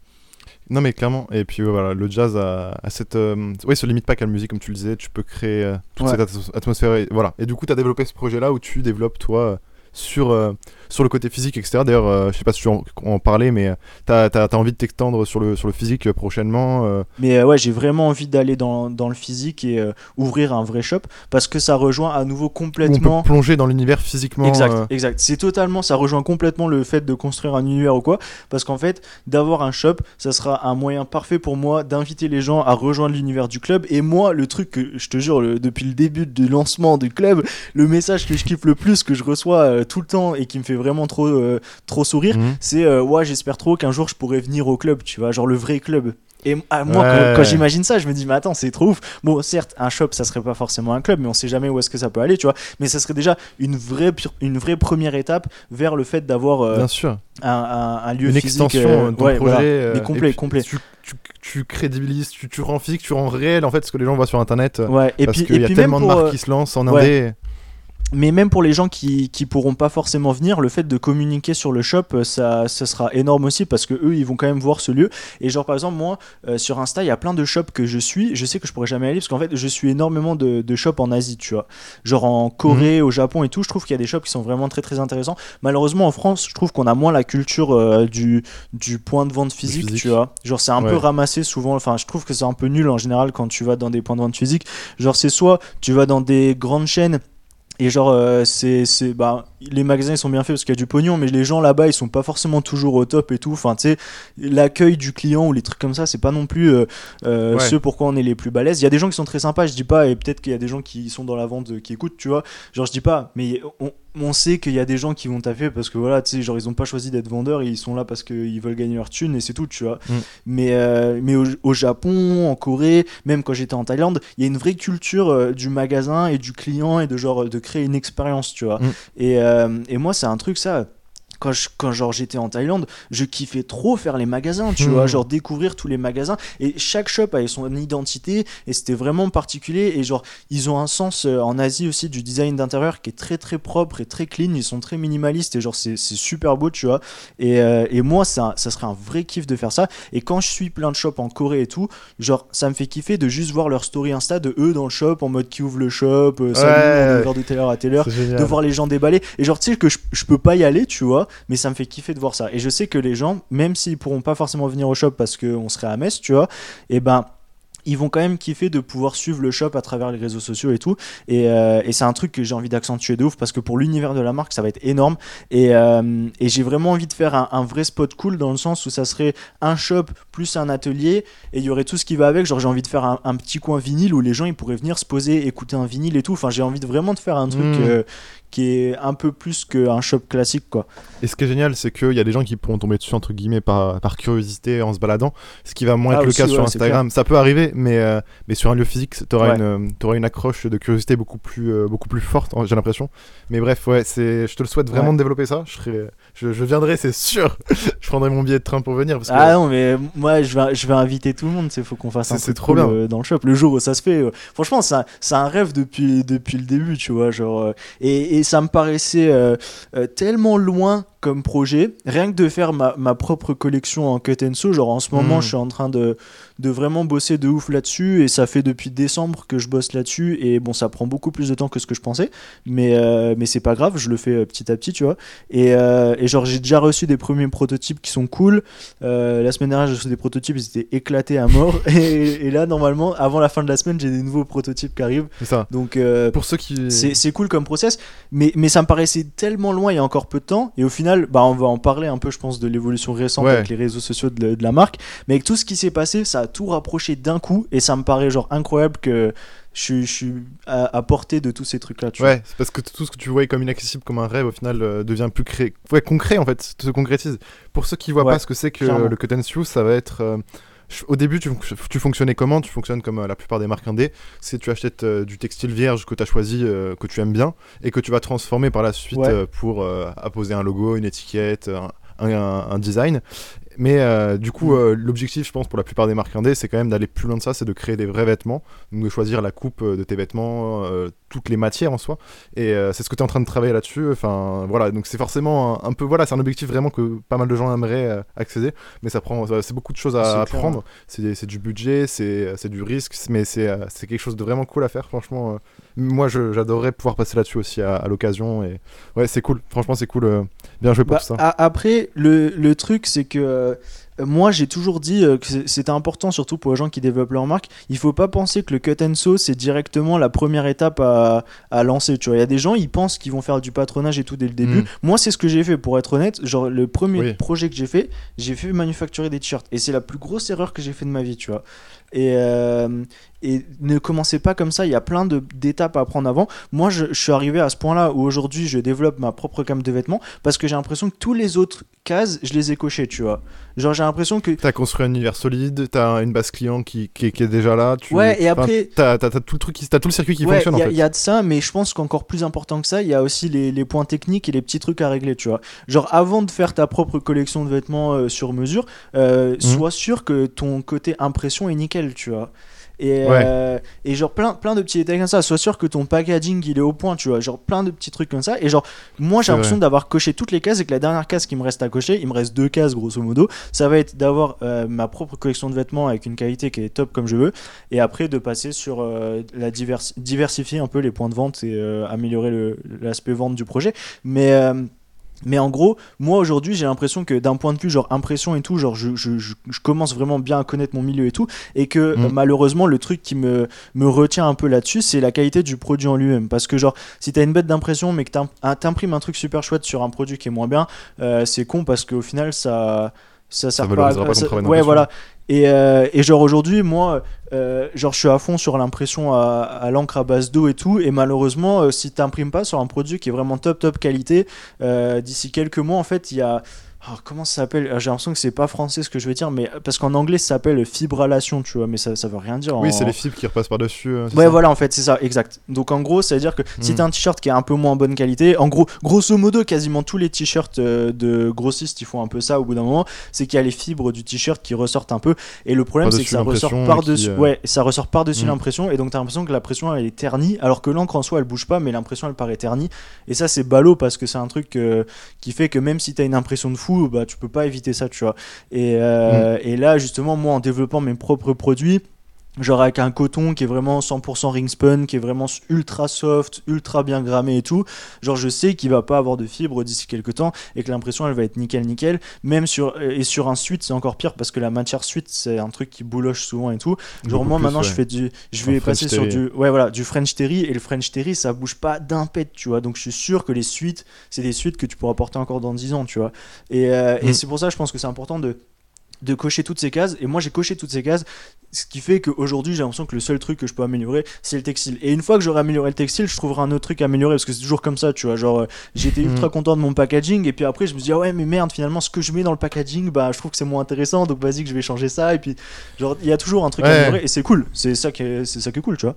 Non mais clairement, et puis ouais, voilà, le jazz a, a cette... euh, ouais, se limite pas qu'à la musique comme tu le disais, tu peux créer euh, toute Ouais. cette atmosphère, et, voilà. Et du coup, tu as développé ce projet-là où tu développes toi euh, sur, euh, sur le côté physique, etc. D'ailleurs, euh, je sais pas si tu en, en parlais, mais tu as, envie de t'étendre sur le, sur le physique euh, prochainement. euh, Mais euh, ouais, j'ai vraiment envie d'aller dans, dans le physique et euh, ouvrir un vrai shop parce que ça rejoint à nouveau où on complètement. peut plonger dans l'univers physiquement. Exact, euh, exact. C'est totalement, ça rejoint complètement le fait de construire un univers ou quoi, parce qu'en fait, d'avoir un shop, ça sera un moyen parfait pour moi d'inviter les gens à rejoindre l'univers du club. Et moi, le truc que je te jure, le- depuis le début du lancement du club, le message que je kiffe le plus, que je reçois euh, tout le temps et qui me fait vraiment trop, euh, trop sourire, mhm. c'est euh, ouais, j'espère trop qu'un jour je pourrai venir au club, tu vois, genre le vrai club. Et ah, moi, Ouais. quand, quand j'imagine ça, je me dis, mais attends, c'est trop ouf. Bon, certes, un shop, ça serait pas forcément un club, mais on sait jamais où est-ce que ça peut aller, tu vois. Mais ça serait déjà une vraie, une vraie première étape vers le fait d'avoir euh, Bien sûr. un, un- un lieu Une physique. extension euh, de ton ouais, projet. voilà. euh, Mais complet, et puis complet. Tu, tu, tu crédibilises, tu, tu rends physique, tu rends réel en fait ce que les gens voient sur internet. Ouais, et parce puis, qu'il y a tellement de marques qui se lancent en indé. Mais même pour les gens qui, qui pourront pas forcément venir, le fait de communiquer sur le shop, euh, ça, ça sera énorme aussi parce que eux, ils vont quand même voir ce lieu. Et genre, par exemple, moi, euh, sur Insta, il y a plein de shops que je suis. Je sais que je pourrais jamais aller parce qu'en fait, je suis énormément de, de shops en Asie, tu vois. Genre en Corée, au Japon et tout. Je trouve qu'il y a des shops qui sont vraiment très très intéressants. Malheureusement, en France, je trouve qu'on a moins la culture euh, du, du point de vente physique, physique. tu vois. Genre, c'est un peu ramassé souvent. Enfin, je trouve que c'est un peu nul en général quand tu vas dans des points de vente physiques. Genre, c'est soit tu vas dans des grandes chaînes et genre, euh, c'est, c'est, bah, les magasins ils sont bien faits parce qu'il y a du pognon, mais les gens là-bas ils sont pas forcément toujours au top et tout. Enfin, tu sais, l'accueil du client ou les trucs comme ça, c'est pas non plus euh, euh, Ouais. ce pourquoi on est les plus balèzes. Il y a des gens qui sont très sympas, je dis pas, et peut-être qu'il y a des gens qui sont dans la vente qui écoutent, tu vois. Genre, je dis pas, mais on, on sait qu'il y a des gens qui vont taffer parce que voilà, tu sais, genre ils ont pas choisi d'être vendeurs, ils sont là parce qu'ils veulent gagner leur thune et c'est tout, tu vois. Mm. Mais, euh, mais au, au Japon, en Corée, même quand j'étais en Thaïlande, il y a une vraie culture euh, du magasin et du client et de genre de créer une expérience, tu vois. Mm. Et, euh, et moi, c'est un truc ça. Quand, je, quand genre j'étais en Thaïlande, je kiffais trop faire les magasins, tu vois, genre découvrir tous les magasins. Et chaque shop avait son identité et c'était vraiment particulier. Et genre, ils ont un sens euh, en Asie aussi du design d'intérieur qui est très très propre et très clean. Ils sont très minimalistes et genre, c'est c'est super beau, tu vois. Et, euh, et moi, ça, ça serait un vrai kiff de faire ça. Et quand je suis plein de shops en Corée et tout, genre, ça me fait kiffer de juste voir leur story Insta de eux dans le shop en mode qui ouvre le shop, euh, salut, Ouais. on de telle heure à telle heure de voir les gens déballer. Et genre, tu sais que je, je peux pas y aller, tu vois, mais ça me fait kiffer de voir ça. Et je sais que les gens, même s'ils pourront pas forcément venir au shop parce qu'on serait à Metz, tu vois, et ben. Ils vont quand même kiffer de pouvoir suivre le shop à travers les réseaux sociaux et tout. Et, euh, et c'est un truc que j'ai envie d'accentuer de ouf parce que pour l'univers de la marque, ça va être énorme. Et, euh, et j'ai vraiment envie de faire un, un vrai spot cool dans le sens où ça serait un shop plus un atelier et il y aurait tout ce qui va avec. Genre, j'ai envie de faire un, un petit coin vinyle où les gens ils pourraient venir se poser, écouter un vinyle et tout. Enfin, j'ai envie de vraiment de faire un truc Mm. euh, qui est un peu plus qu'un shop classique, quoi. Et ce qui est génial, c'est qu'il y a des gens qui pourront tomber dessus, entre guillemets, par, par curiosité en se baladant, ce qui va moins Ah, être le cas sur ouais, Instagram. Ça peut arriver, mais, euh, mais sur un lieu physique, tu auras, une, euh, t'auras une accroche de curiosité beaucoup plus, euh, beaucoup plus forte, j'ai l'impression. Mais bref, ouais, je te le souhaite vraiment de développer ça. Je, serai, je, je viendrai, c'est sûr. je prendrai mon billet de train pour venir. Parce que, Ah non, mais moi je vais, je vais inviter tout le monde, il faut qu'on fasse un truc trop cool, bien. euh, dans le shop. Le jour où ça se fait, euh, franchement, c'est un, c'est un rêve depuis, depuis le début, tu vois. Genre, euh, et, et ça me paraissait tellement loin comme projet, rien que de faire ma, ma propre collection en cut and sew. Genre en ce moment, Mm. je suis en train de, de vraiment bosser de ouf là-dessus et ça fait depuis décembre que je bosse là-dessus. Et bon, ça prend beaucoup plus de temps que ce que je pensais, mais, euh, mais c'est pas grave, je le fais euh, petit à petit, tu vois. Et, euh, et genre, j'ai déjà reçu des premiers prototypes qui sont cool. Euh, la semaine dernière, j'ai reçu des prototypes, ils étaient éclatés à mort. et, et là, normalement, avant la fin de la semaine, j'ai des nouveaux prototypes qui arrivent. ça. Donc, Pour ceux qui. c'est c'est cool comme process, mais, mais ça me paraissait tellement loin il y a encore peu de temps. Et au final, bah, on va en parler un peu, je pense, de l'évolution récente Ouais. avec les réseaux sociaux de, la- de la marque. Mais avec tout ce qui s'est passé, ça a tout rapproché d'un coup. Et ça me paraît genre incroyable que je, suis- à, à portée de tous ces trucs-là. Ouais, c'est parce que tout ce que tu voyais comme inaccessible, comme un rêve, au final, euh, devient plus cré... ouais, concret, en fait, se concrétise. Pour ceux qui voient Ouais, pas ce que c'est que clairement. le cut and ça va être... euh, Au début, tu, fonc- tu fonctionnais comment? Tu fonctionnes comme euh, la plupart des marques indé. C'est tu achètes euh, du textile vierge que tu as choisi, euh, que tu aimes bien, et que tu vas transformer par la suite Ouais. euh, pour apposer un logo, une étiquette, un, un- un design. Mais euh, du coup, Mm. euh, l'objectif, je pense, pour la plupart des marques indé, c'est quand même d'aller plus loin de ça, c'est de créer des vrais vêtements, donc de choisir la coupe euh, de tes vêtements, euh, toutes les matières en soi. Et c'est ce que tu es en train de travailler là-dessus. Enfin, voilà, donc c'est forcément un, un peu, voilà, c'est un objectif vraiment que pas mal de gens aimeraient accéder, mais ça prend, c'est beaucoup de choses à apprendre. C'est c'est du budget, c'est du risque, mais c'est quelque chose de vraiment cool à faire, franchement. moi, j'adorerais pouvoir passer là-dessus aussi à, à l'occasion. Et ouais, c'est cool, franchement, c'est cool. bien joué pour Bah, ça. Après, le, le truc, c'est que euh, moi, j'ai toujours dit euh, que c'était important, surtout pour les gens qui développent leur marque. Il faut pas penser que le cut and sew, c'est directement la première étape à, à lancer. Tu vois, il y a des gens, ils pensent qu'ils vont faire du patronage et tout dès le début. Mm. Moi, c'est ce que j'ai fait, pour être honnête. Genre, le premier Oui. projet que j'ai fait, j'ai fait manufacturer des t-shirts. Et c'est la plus grosse erreur que j'ai fait de ma vie, tu vois. Et, euh, et ne commencez pas comme ça, il y a plein d'étapes à prendre avant. Moi, je, je suis arrivé à ce point-là où aujourd'hui, je développe ma propre gamme de vêtements parce que j'ai l'impression que tous les autres cases, je les ai cochées, tu vois. Genre, j'ai l'impression que. T'as construit un univers solide, t'as une base client qui, qui, qui est déjà là. Tu, Ouais, et après- t'as tout le truc, qui- t'as tout le circuit qui Ouais, fonctionne il y, en fait. y a de ça, mais je pense qu'encore plus important que ça, il y a aussi les, les points techniques et les petits trucs à régler, tu vois. Genre, avant de faire ta propre collection de vêtements euh, sur mesure, euh, Mhm. sois sûr que ton côté impression est nickel, tu vois. Et, Ouais. euh, et genre plein, plein de petits détails comme ça, sois sûr que ton packaging il est au point, tu vois, genre plein de petits trucs comme ça. Et genre, moi j'ai l'impression d'avoir coché toutes les cases et que la dernière case qui me reste à cocher, il me reste deux cases grosso modo, ça va être d'avoir euh, ma propre collection de vêtements avec une qualité qui est top comme je veux, et après de passer sur euh, la diversi- diversifier un peu les points de vente et améliorer l'aspect vente du projet. Mais mais en gros, moi aujourd'hui, j'ai l'impression que d'un point de vue genre impression et tout, genre je, je, commence vraiment bien à connaître mon milieu et tout, et que Mm. malheureusement le truc qui me, me retient un peu là-dessus, c'est la qualité du produit en lui-même. Parce que genre, si t'as une bête d'impression, mais que un- t'imprimes un truc super chouette sur un produit qui est moins bien, euh, c'est con parce qu'au final ça ça sert pas, valorisera pas ça- travail ouais voilà et, euh, et genre aujourd'hui moi euh, genre je suis à fond sur l'impression à, à l'encre à base d'eau et tout. Et malheureusement euh, si t'imprimes pas sur un produit qui est vraiment top top qualité euh, d'ici quelques mois en fait il y a ah, comment ça s'appelle? J'ai l'impression que c'est pas français ce que je veux dire, mais parce qu'en anglais ça s'appelle fibrillation, tu vois, mais ça, ça veut rien dire. Oui, en- c'est les fibres qui repassent par-dessus. euh, Ouais, voilà, en fait, c'est ça, exact. Donc, en gros, ça veut dire que si t'as un t-shirt qui est un peu moins bonne qualité, en gros, grosso modo, quasiment tous les t-shirts euh, de grossistes, ils font un peu ça au bout d'un moment, c'est qu'il y a les fibres du t-shirt qui ressortent un peu. Et le problème, c'est que ça ressort par-dessus. euh, Ouais, ça ressort par-dessus Mm. l'impression, et donc t'as l'impression que la pression elle est ternie, alors que l'encre en soi elle bouge pas, mais l'impression elle paraît ternie. Et ça, c'est ballot parce que c'est un truc euh, qui fait que même si t'as une impression de fou, bah tu peux pas éviter ça, tu vois. Et, euh, et là, justement, moi, en développant mes propres produits, genre avec un coton qui est vraiment 100% ring spun, qui est vraiment ultra soft, ultra bien grammé et tout, genre je sais qu'il va pas avoir de fibres d'ici quelques temps et que l'impression elle va être nickel nickel. Même sur et sur un suite c'est encore pire parce que la matière suite c'est un truc qui bouloche souvent et tout. Genre Beaucoup moi plus, maintenant je fais du je vais French passer sur du ouais voilà du French terry et le French terry ça bouge pas d'un pet tu vois donc je suis sûr que les suites c'est des suites que tu pourras porter encore dans 10 ans tu vois et, euh, et Mm. c'est pour ça je pense que c'est important de de cocher toutes ces cases. Et moi j'ai coché toutes ces cases ce qui fait qu'aujourd'hui j'ai l'impression que le seul truc que je peux améliorer c'est le textile. Et une fois que j'aurai amélioré le textile je trouverai un autre truc à améliorer parce que c'est toujours comme ça tu vois. Genre euh, j'étais Mhm. ultra content de mon packaging et puis après je me suis dit ah ouais mais merde finalement ce que je mets dans le packaging bah je trouve que c'est moins intéressant donc vas-y que je vais changer ça. Et puis genre il y a toujours un truc à Ouais. améliorer et c'est cool. C'est ça qui est c'est ça qui est cool tu vois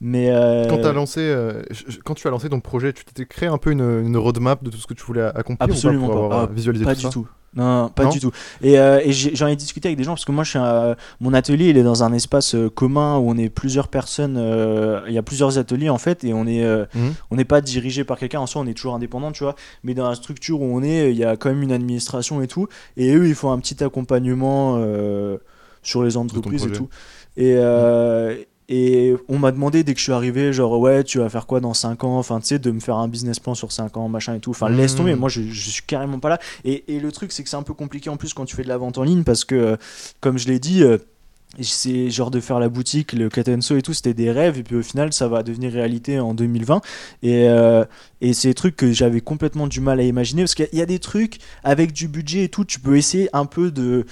mais euh, Quand, t'as lancé, euh, quand tu as lancé ton projet, tu t'étais créé un peu une, une roadmap de tout ce que tu voulais accomplir Absolument ou pas, pour pas. avoir Ah, visualisé Pas tout du ça tout. Non, pas Non du tout. Et, euh, et j'en ai discuté avec des gens parce que moi, je suis un- mon atelier, il est dans un espace euh, commun où on est plusieurs personnes. euh, Il y a plusieurs ateliers en fait, et on est, euh, Mhm. on n'est pas dirigé par quelqu'un. En soi, on est toujours indépendant, tu vois. Mais dans la structure où on est, il y a quand même une administration et tout. Et eux, ils font un petit accompagnement euh, sur les entreprises et tout. Et euh, et on m'a demandé dès que je suis arrivé, genre, ouais, tu vas faire quoi dans 5 ans? Enfin, tu sais, de me faire un business plan sur 5 ans, machin et tout. Enfin, laisse tomber, moi, je, je suis carrément pas là. Et, et le truc, c'est que c'est un peu compliqué en plus quand tu fais de la vente en ligne parce que, euh, comme je l'ai dit, euh, c'est genre de faire la boutique, le sew et tout, c'était des rêves. Et puis au final, ça va devenir réalité en 2020. Et, euh, et c'est des trucs que j'avais complètement du mal à imaginer parce qu'il y a- il y a des trucs avec du budget et tout, tu peux essayer un peu de-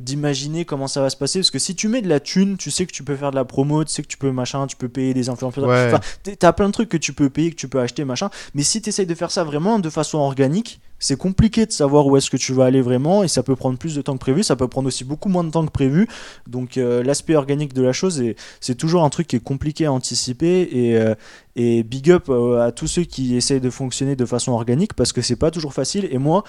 d'imaginer comment ça va se passer parce que si tu mets de la thune tu sais que tu peux faire de la promo tu sais que tu peux machin tu peux payer des influenceurs. Ouais. enfin t'as plein de trucs que tu peux payer que tu peux acheter machin. Mais si tu essayes de faire ça vraiment de façon organique c'est compliqué de savoir où est-ce que tu vas aller vraiment et ça peut prendre plus de temps que prévu ça peut prendre aussi beaucoup moins de temps que prévu. Donc euh, l'aspect organique de la chose est- c'est toujours un truc qui est compliqué à anticiper et, euh, et big up euh, à tous ceux qui essayent de fonctionner de façon organique parce que c'est pas toujours facile. Et moi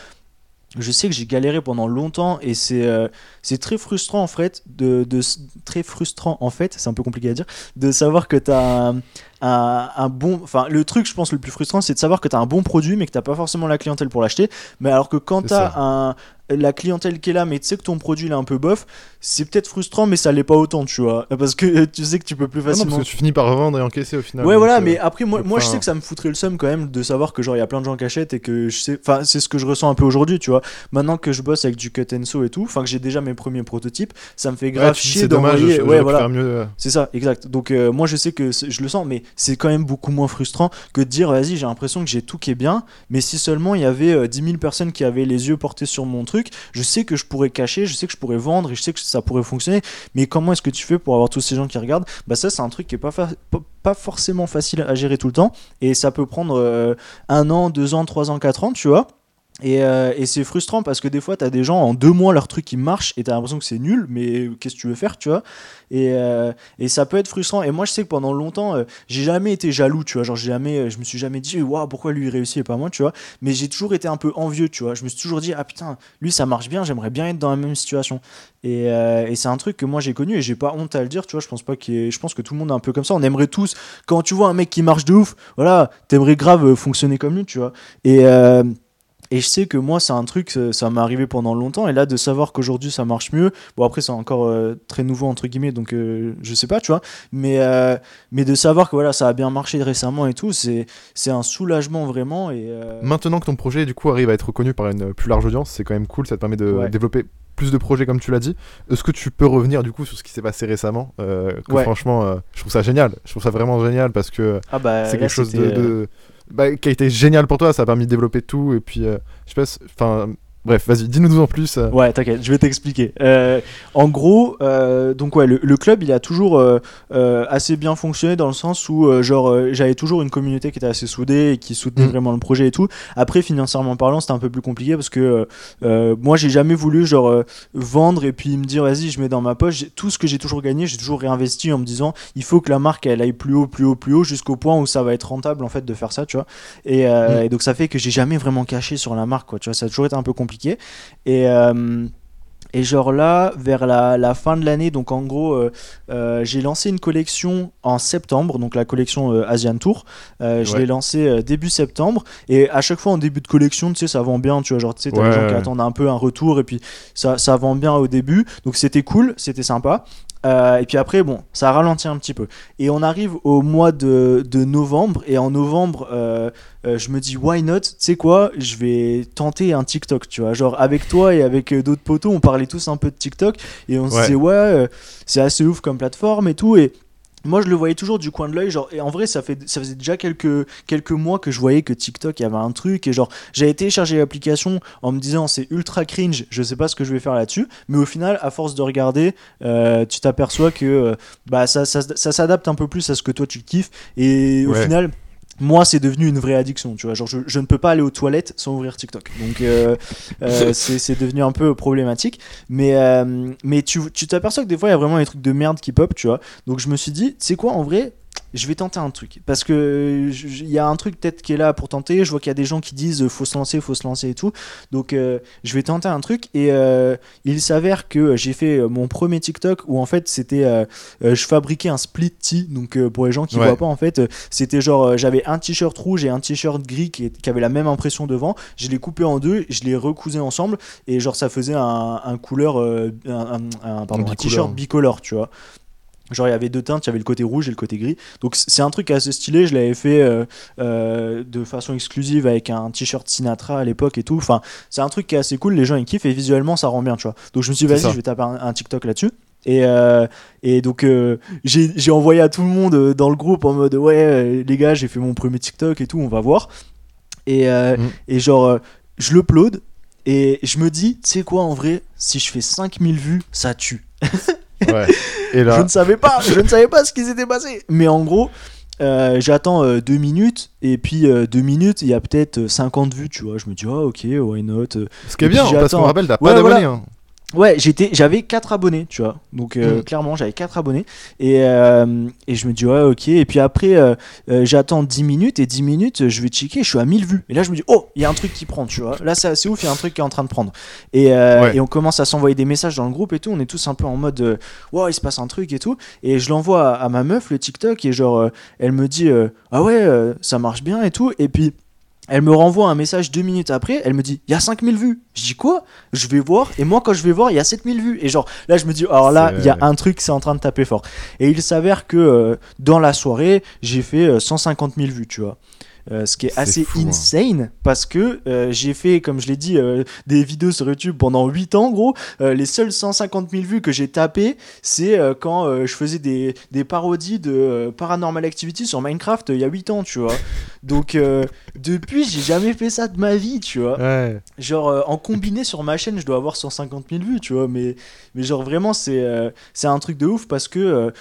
je sais que j'ai galéré pendant longtemps et c'est euh, c'est très frustrant en fait de, de très frustrant en fait c'est un peu compliqué à dire de savoir que tu as un, bon enfin le truc je pense le plus frustrant c'est de savoir que tu as un bon produit mais que t'as pas forcément la clientèle pour l'acheter mais alors que quand tu as un la clientèle qui est là mais tu sais que ton produit il est un peu bof c'est peut-être frustrant mais ça l'est pas autant tu vois parce que tu sais que tu peux plus Ah non, facilement parce que tu finis par vendre et encaisser au final. Ouais, voilà, euh, mais après, moi, moi je sais que ça me foutrait le seum quand même de savoir que, genre, il y a plein de gens qui achètent et que je sais. Enfin, c'est ce que je ressens un peu aujourd'hui, tu vois. Maintenant que je bosse avec du cut and sew et tout, enfin, que j'ai déjà mes premiers prototypes, ça me fait ouais, grave tu dis, chier c'est dommage, d'envoyer. Ouais, voilà. euh. C'est ça, exact. Donc, euh, moi, je sais que je le sens, mais c'est quand même beaucoup moins frustrant que de dire, vas-y, j'ai l'impression que j'ai tout qui est bien, mais si seulement il y avait euh, 10 000 personnes qui avaient les yeux portés sur mon truc, je sais que je pourrais cacher, je sais que je pourrais vendre et je sais que ça pourrait fonctionner, mais comment est-ce que tu fais pour avoir tous ces gens qui regardent? Bah, ça, c'est un truc qui est pas forcément facile à gérer tout le temps, et ça peut prendre euh, un an, deux ans, trois ans, quatre ans, tu vois. Et, euh, et c'est frustrant parce que des fois, t'as des gens en deux mois, leur truc qui marche et t'as l'impression que c'est nul, mais qu'est-ce que tu veux faire, tu vois? Et, euh, et ça peut être frustrant. Et moi, je sais que pendant longtemps, euh, j'ai jamais été jaloux, tu vois? Genre, jamais, je me suis jamais dit, waouh, pourquoi lui il réussit et pas moi, tu vois? Mais j'ai toujours été un peu envieux, tu vois? Je me suis toujours dit, ah putain, lui ça marche bien, j'aimerais bien être dans la même situation. Et, euh, et c'est un truc que moi j'ai connu et j'ai pas honte à le dire, tu vois? Je pense pas je pense que tout le monde est un peu comme ça. On aimerait tous, quand tu vois un mec qui marche de ouf, voilà, t'aimerais grave fonctionner comme lui, tu vois? Et. Euh, et je sais que moi, c'est un truc, ça, ça m'est arrivé pendant longtemps. Et là, de savoir qu'aujourd'hui, ça marche mieux. Bon, après, c'est encore euh, très nouveau, entre guillemets, donc euh, je sais pas, tu vois. Mais, euh, mais de savoir que voilà, ça a bien marché récemment et tout, c'est un soulagement vraiment. Et, euh, Maintenant que ton projet du coup arrive à être reconnu par une plus large audience, c'est quand même cool, ça te permet de Ouais. développer plus de projets comme tu l'as dit. Est-ce que tu peux revenir du coup sur ce qui s'est passé récemment euh, que Ouais. Franchement, euh, je trouve ça génial. Je trouve ça vraiment génial parce que ah bah, c'est là, quelque chose euh, de- bah, qui a été génial pour toi. Ça a permis de développer tout et puis euh, je sais pas. Enfin, bref, vas-y, dis-nous en plus. euh. Ouais, t'inquiète, je vais t'expliquer. Euh, en gros, euh, donc ouais, le, le club, il a toujours euh, assez bien fonctionné dans le sens où, genre, j'avais toujours une communauté qui était assez soudée et qui soutenait Mm. vraiment le projet et tout. Après, financièrement parlant, c'était un peu plus compliqué parce que moi, j'ai jamais voulu, genre, vendre et puis me dire, vas-y, je mets dans ma poche. Tout ce que j'ai toujours gagné, j'ai toujours réinvesti en me disant, il faut que la marque, elle aille plus haut, plus haut, plus haut, jusqu'au point où ça va être rentable, en fait, de faire ça, tu vois. Et, Mm. et donc, ça fait que j'ai jamais vraiment caché sur la marque, quoi, tu vois. Ça a toujours été un peu compliqué. Et, euh, et genre là, vers la, la fin de l'année, donc en gros, euh, euh, j'ai lancé une collection en septembre, donc la collection euh, Asian Tour. Je Ouais. l'ai lancée début septembre. Et à chaque fois en début de collection, tu sais, ça vend bien. Tu vois, genre, tu sais, t'as Ouais, des gens qui attendent un peu un retour et puis ça, ça vend bien au début. Donc c'était cool, c'était sympa. Euh, et puis après, bon, ça a ralenti un petit peu. Et on arrive au mois de, de novembre. Et en novembre, euh, euh, je me dis, why not? Tu sais quoi? Je vais tenter un TikTok, tu vois. Genre, avec toi et avec d'autres potos, on parlait tous un peu de TikTok. Et on se Ouais. disait, ouais, c'est assez ouf comme plateforme et tout. Et moi je le voyais toujours du coin de l'œil genre et en vrai ça fait ça faisait déjà quelques quelques mois que je voyais que TikTok il y avait un truc et genre j'avais téléchargé l'application en me disant c'est ultra cringe je sais pas ce que je vais faire là-dessus mais au final à force de regarder euh, tu t'aperçois que euh, bah ça, ça, ça s'adapte un peu plus à ce que toi tu kiffes et au final moi, c'est devenu une vraie addiction, tu vois. Genre, je, je ne peux pas aller aux toilettes sans ouvrir TikTok. Donc, euh, euh, c'est devenu un peu problématique. Mais, euh, mais tu tu t'aperçois que des fois, il y a vraiment des trucs de merde qui pop, tu vois. Donc, je me suis dit, tu sais quoi, en vrai, je vais tenter un truc. Parce que il y a un truc peut-être qui est là pour tenter. Je vois qu'il y a des gens qui disent, euh, faut se lancer, faut se lancer et tout. Donc, euh, je vais tenter un truc. Et euh, il s'avère que j'ai fait mon premier TikTok où, en fait, c'était. euh, je fabriquais un split tee. Donc, pour les gens qui Ouais. voient pas, en fait, c'était genre, j'avais un t-shirt rouge et un t-shirt gris qui, qui avait la même impression devant. Je les coupais en deux, je les recousais ensemble et genre ça faisait un, un couleur, un, t-shirt bicolore, tu vois. Genre il y avait deux teintes, il y avait le côté rouge et le côté gris. Donc c'est un truc assez stylé, je l'avais fait euh, euh, de façon exclusive avec un t-shirt Sinatra à l'époque et tout. Enfin, c'est un truc qui est assez cool, les gens ils kiffent et visuellement ça rend bien, tu vois. Donc je me suis dit vas-y, je vais taper un, un TikTok là-dessus. Et, euh, et donc euh, j'ai envoyé à tout le monde dans le groupe en mode ouais les gars j'ai fait mon premier TikTok et tout on va voir et, euh, Mm. et genre je l'upload et je me dis tu sais quoi en vrai si je fais 5000 vues ça tue Ouais. Et je là, ne savais pas je ne savais pas ce qui s'était passé mais en gros euh, j'attends euh, deux minutes et puis euh, deux minutes il y a peut-être euh, 50 vues tu vois je me dis ah ok why not ce qui est bien, parce qu'on rappelle, t'as Ouais, pas voilà. d'abonnés. hein. Ouais, j'étais, j'avais 4 abonnés, tu vois. Donc euh, Mm. clairement, j'avais 4 abonnés. Et, euh, et je me dis, ouais, ok. Et puis après, euh, j'attends 10 minutes. Et 10 minutes, je vais checker, je suis à 1000 vues. Et là, je me dis, oh, il y a un truc qui prend, tu vois. Là, c'est assez ouf, il y a un truc qui est en train de prendre. Et, Ouais. et on commence à s'envoyer des messages dans le groupe et tout. On est tous un peu en mode, wow, il se passe un truc et tout. Et je l'envoie à, à ma meuf, le TikTok. Et genre, elle me dit, ah ouais, ça marche bien et tout. Et puis. Elle me renvoie un message deux minutes après, elle me dit il y a 5000 vues. Je dis quoi? Je vais voir, et moi quand je vais voir, il y a 7000 vues. Et genre là, je me dis alors là, il y a un truc, c'est en train de taper fort. Et il s'avère que euh, dans la soirée, j'ai fait euh, 150 000 vues, tu vois. Euh, ce qui est assez fou, hein. insane parce que euh, j'ai fait, comme je l'ai dit, euh, des vidéos sur YouTube pendant 8 ans, gros. Les seules 150 000 vues que j'ai tapées, c'est quand je faisais des, des parodies de Paranormal Activity sur Minecraft il y a 8 ans, tu vois. Donc, depuis, j'ai jamais fait ça de ma vie, tu vois. Ouais. Genre, en combiné sur ma chaîne, je dois avoir 150 000 vues, tu vois. Mais, mais genre, vraiment, c'est c'est un truc de ouf parce que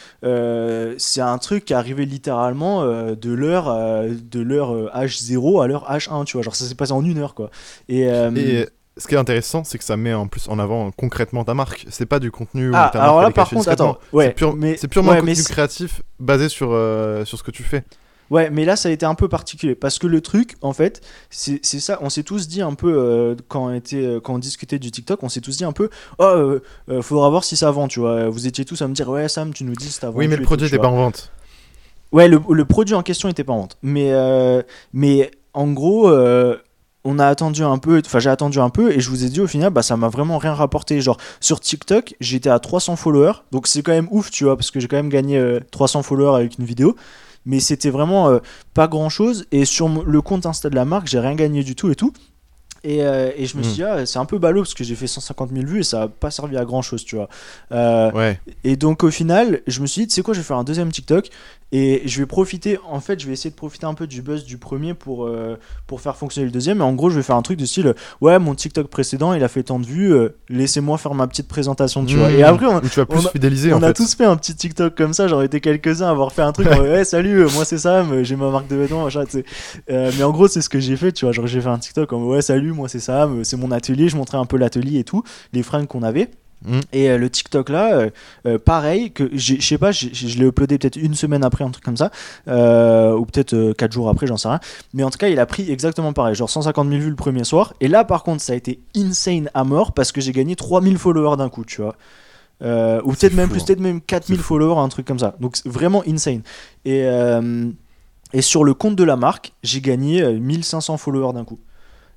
c'est un truc qui est arrivé littéralement de l'heure de l'heure H0 à l'heure H1, tu vois. Genre, ça s'est passé en une heure, quoi. Et, euh, Et ce qui est intéressant, c'est que ça met en plus en avant concrètement ta marque. C'est pas du contenu ah, ta alors là, par contre, attends, ouais, c'est pure- mais c'est purement ouais, un contenu créatif basé sur, euh, sur ce que tu fais. Ouais, mais là, ça a été un peu particulier parce que le truc, en fait, c'est c'est ça. On s'est tous dit un peu euh, quand, on était, euh, quand on discutait du TikTok, on s'est tous dit un peu, oh, euh, euh, faudra voir si ça vend, tu vois. Vous étiez tous à me dire, ouais, Sam, tu nous dis si ça vend. Oui, mais le produit n'était pas en vente. Ouais, le, le produit en question était pas en vente. Mais, euh, mais en gros, euh, on a attendu un peu, enfin j'ai attendu un peu et je vous ai dit au final, bah ça m'a vraiment rien rapporté. Genre sur TikTok, j'étais à 300 followers, donc c'est quand même ouf, tu vois, parce que j'ai quand même gagné euh, 300 followers avec une vidéo. Mais c'était vraiment euh, pas grand chose. Et sur le compte Insta de la marque, j'ai rien gagné du tout et tout. Et, euh, et je me Mm. suis dit, ah, c'est un peu ballot parce que j'ai fait 150 000 vues et ça a pas servi à grand chose, tu vois. Euh, Ouais. et donc au final, je me suis dit, tu sais quoi, je vais faire un deuxième TikTok et je vais profiter, en fait, je vais essayer de profiter un peu du buzz du premier pour, euh, pour faire fonctionner le deuxième. Et en gros, je vais faire un truc du style, ouais, mon TikTok précédent, il a fait tant de vues, euh, laissez-moi faire ma petite présentation, tu vois. Mmh. Et après, on, Où tu vas plus on a- fidéliser on en a fait. tous fait un petit TikTok comme ça, j'aurais été quelques-uns à avoir fait un truc, ouais, salut, euh, moi c'est Sam, j'ai ma marque de vêtements, machin, tu sais. Euh, mais en gros, c'est ce que j'ai fait, tu vois. Genre, j'ai fait un TikTok ouais, salut, moi c'est Sam, c'est mon atelier, je montrais un peu l'atelier et tout, les fringues qu'on avait. Mm. Et euh, le TikTok là, euh, euh, pareil, que je sais pas, je l'ai uploadé peut-être une semaine après, un truc comme ça, ou peut-être 4 jours après, j'en sais rien. Mais en tout cas, il a pris exactement pareil, genre 150 000 vues le premier soir. Et là, par contre, ça a été insane à mort parce que j'ai gagné 3000 followers d'un coup, tu vois. Ou peut-être même fou, plus, hein. peut-être même 4000 C'est fou. followers, un truc comme ça. Donc vraiment insane. Et, et sur le compte de la marque, j'ai gagné euh, 1500 followers d'un coup.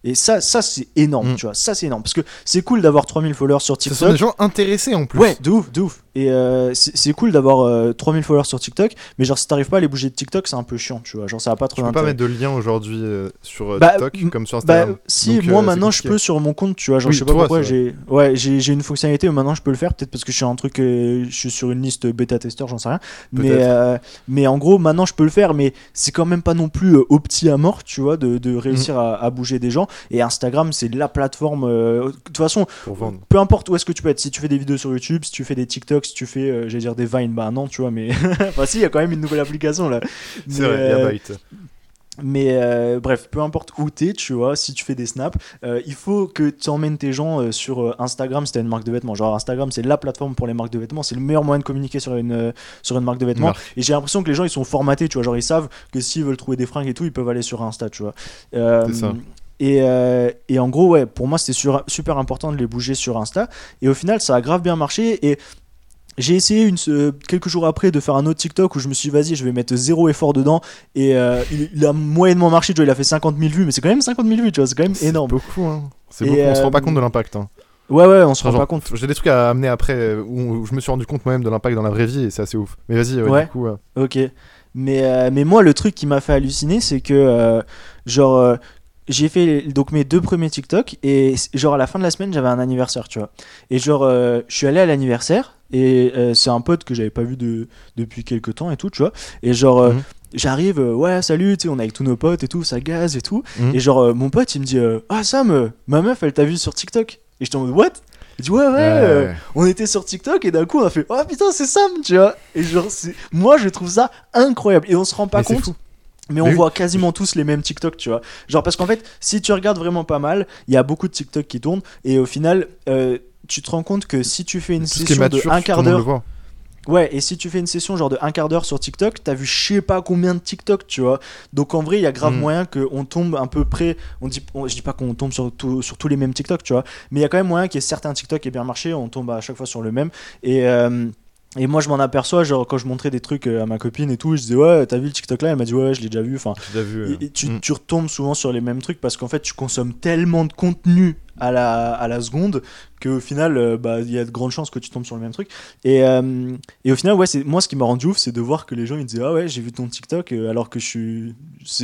Et ça, ça c'est énorme, Mm. tu vois. Ça, c'est énorme. Parce que c'est cool d'avoir 3000 followers sur Ce TikTok. sont des gens intéressés en plus. Ouais, de ouf, de ouf. Et euh, c'est cool d'avoir euh, 3000 followers sur TikTok, mais genre si t'arrives pas à les bouger de TikTok, c'est un peu chiant, tu vois. Genre ça va pas trop Tu peux pas mettre de lien aujourd'hui euh, sur euh, Bah, TikTok comme sur Bah, Instagram. si, Donc, moi maintenant je peux sur mon compte, tu vois. Genre, Oui, je sais pas toi, pourquoi j'ai ouais, j'ai une fonctionnalité où maintenant je peux le faire, peut-être parce que je suis un truc, je suis sur une liste bêta-testeur, j'en sais rien. Mais, mais en gros, maintenant je peux le faire, mais c'est quand même pas non plus au petit à mort, tu vois, de, de Mm. réussir à, à bouger des gens. Et Instagram, c'est la plateforme. De toute façon, peu importe où est-ce que tu peux être, si tu fais des vidéos sur YouTube, si tu fais des TikTok, si tu fais, euh, j'allais dire des Vines, bah non, tu vois, mais. enfin, si, il y a quand même une nouvelle application là. C'est vrai, il y a euh, Byte. mais euh, bref, peu importe où t'es, tu vois, si tu fais des snaps, euh, il faut que tu emmènes tes gens euh, sur Instagram si t'as une marque de vêtements. Genre Instagram, c'est la plateforme pour les marques de vêtements, c'est le meilleur moyen de communiquer sur une, sur une marque de vêtements. Marque. Et j'ai l'impression que les gens ils sont formatés, tu vois, genre ils savent que s'ils veulent trouver des fringues et tout, ils peuvent aller sur Insta, tu vois. C'est ça. Et, euh, et en gros, ouais, pour moi, c'était super important de les bouger sur Insta. Et au final, ça a grave bien marché. Et j'ai essayé une, euh, quelques jours après de faire un autre TikTok où je me suis dit, vas-y, je vais mettre zéro effort dedans. Et euh, il, il a moyennement marché, tu vois, il a fait 50 000 vues, mais c'est quand même 50 000 vues, tu vois, c'est quand même C'est énorme. beaucoup, hein. C'est beaucoup. On se rend euh, pas compte de l'impact. hein. Ouais, ouais, on se rend genre, pas compte. J'ai des trucs à amener après euh, où je me suis rendu compte moi-même de l'impact dans la vraie vie et c'est assez ouf. Mais vas-y, ouais, Ouais. du coup. euh, Ok. Mais, euh, mais moi, le truc qui m'a fait halluciner, c'est que, euh, genre, euh, j'ai fait donc mes deux premiers TikTok et genre à la fin de la semaine, j'avais un anniversaire, tu vois. Et genre, euh, je suis allé à l'anniversaire et euh, c'est un pote que j'avais pas vu de, depuis quelques temps et tout, tu vois. Et genre, euh, Mhm. j'arrive, ouais, salut, tu sais, on est avec tous nos potes et tout, ça gaz et tout. Mhm. Et genre, mon pote, il me dit, ah Sam, ma meuf, elle t'a vu sur TikTok. Et j'étais en mode, what? Il dit, ouais, ouais, ouais. on était sur TikTok et d'un coup on a fait oh putain c'est Sam tu vois et genre moi je trouve ça incroyable et on se rend pas Mais compte. Mais on Mais oui. voit quasiment tous les mêmes TikTok tu vois genre parce qu'en fait si tu regardes vraiment pas mal il y a beaucoup de TikTok qui tournent et au final euh, tu te rends compte que si tu fais une Tout session mature, de un quart d'heure. Ouais, et si tu fais une session genre de un quart d'heure sur TikTok, t'as vu je sais pas combien de TikTok, tu vois. Donc en vrai, il y a grave Mm. moyen qu'on tombe un peu près. On dit, on- je dis pas qu'on tombe sur, tout- sur tous les mêmes TikTok, tu vois. Mais il y a quand même moyen qu'il y ait certains TikTok qui aient bien marché, on tombe à chaque fois sur le même. Et. euh, et moi je m'en aperçois, genre quand je montrais des trucs euh, à ma copine et tout, je disais ouais t'as vu le TikTok là, elle m'a dit ouais je l'ai déjà vu, enfin vu. euh, et- et tu, mm. tu retombes souvent sur les mêmes trucs parce qu'en fait tu consommes tellement de contenu à la, à la seconde qu'au final euh, bah, il y a de grandes chances que tu tombes sur le même truc. Et, euh, et au final ouais c'est moi ce qui m'a rendu ouf c'est de voir que les gens ils disaient ah ouais j'ai vu ton TikTok euh, alors que je suis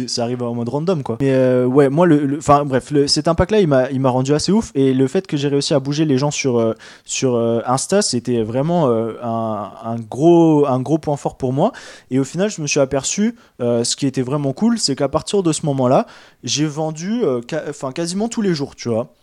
ça arrive en mode random quoi. Mais ouais moi le enfin bref le- cet impact là il m'a il m'a rendu assez ouf. Et le fait que j'ai réussi à bouger les gens sur sur Insta c'était vraiment un, un gros un gros point fort pour moi. Et au final je me suis aperçu ce qui était vraiment cool, c'est qu'à partir de ce moment-là, j'ai vendu enfin, quasiment tous les jours, tu vois.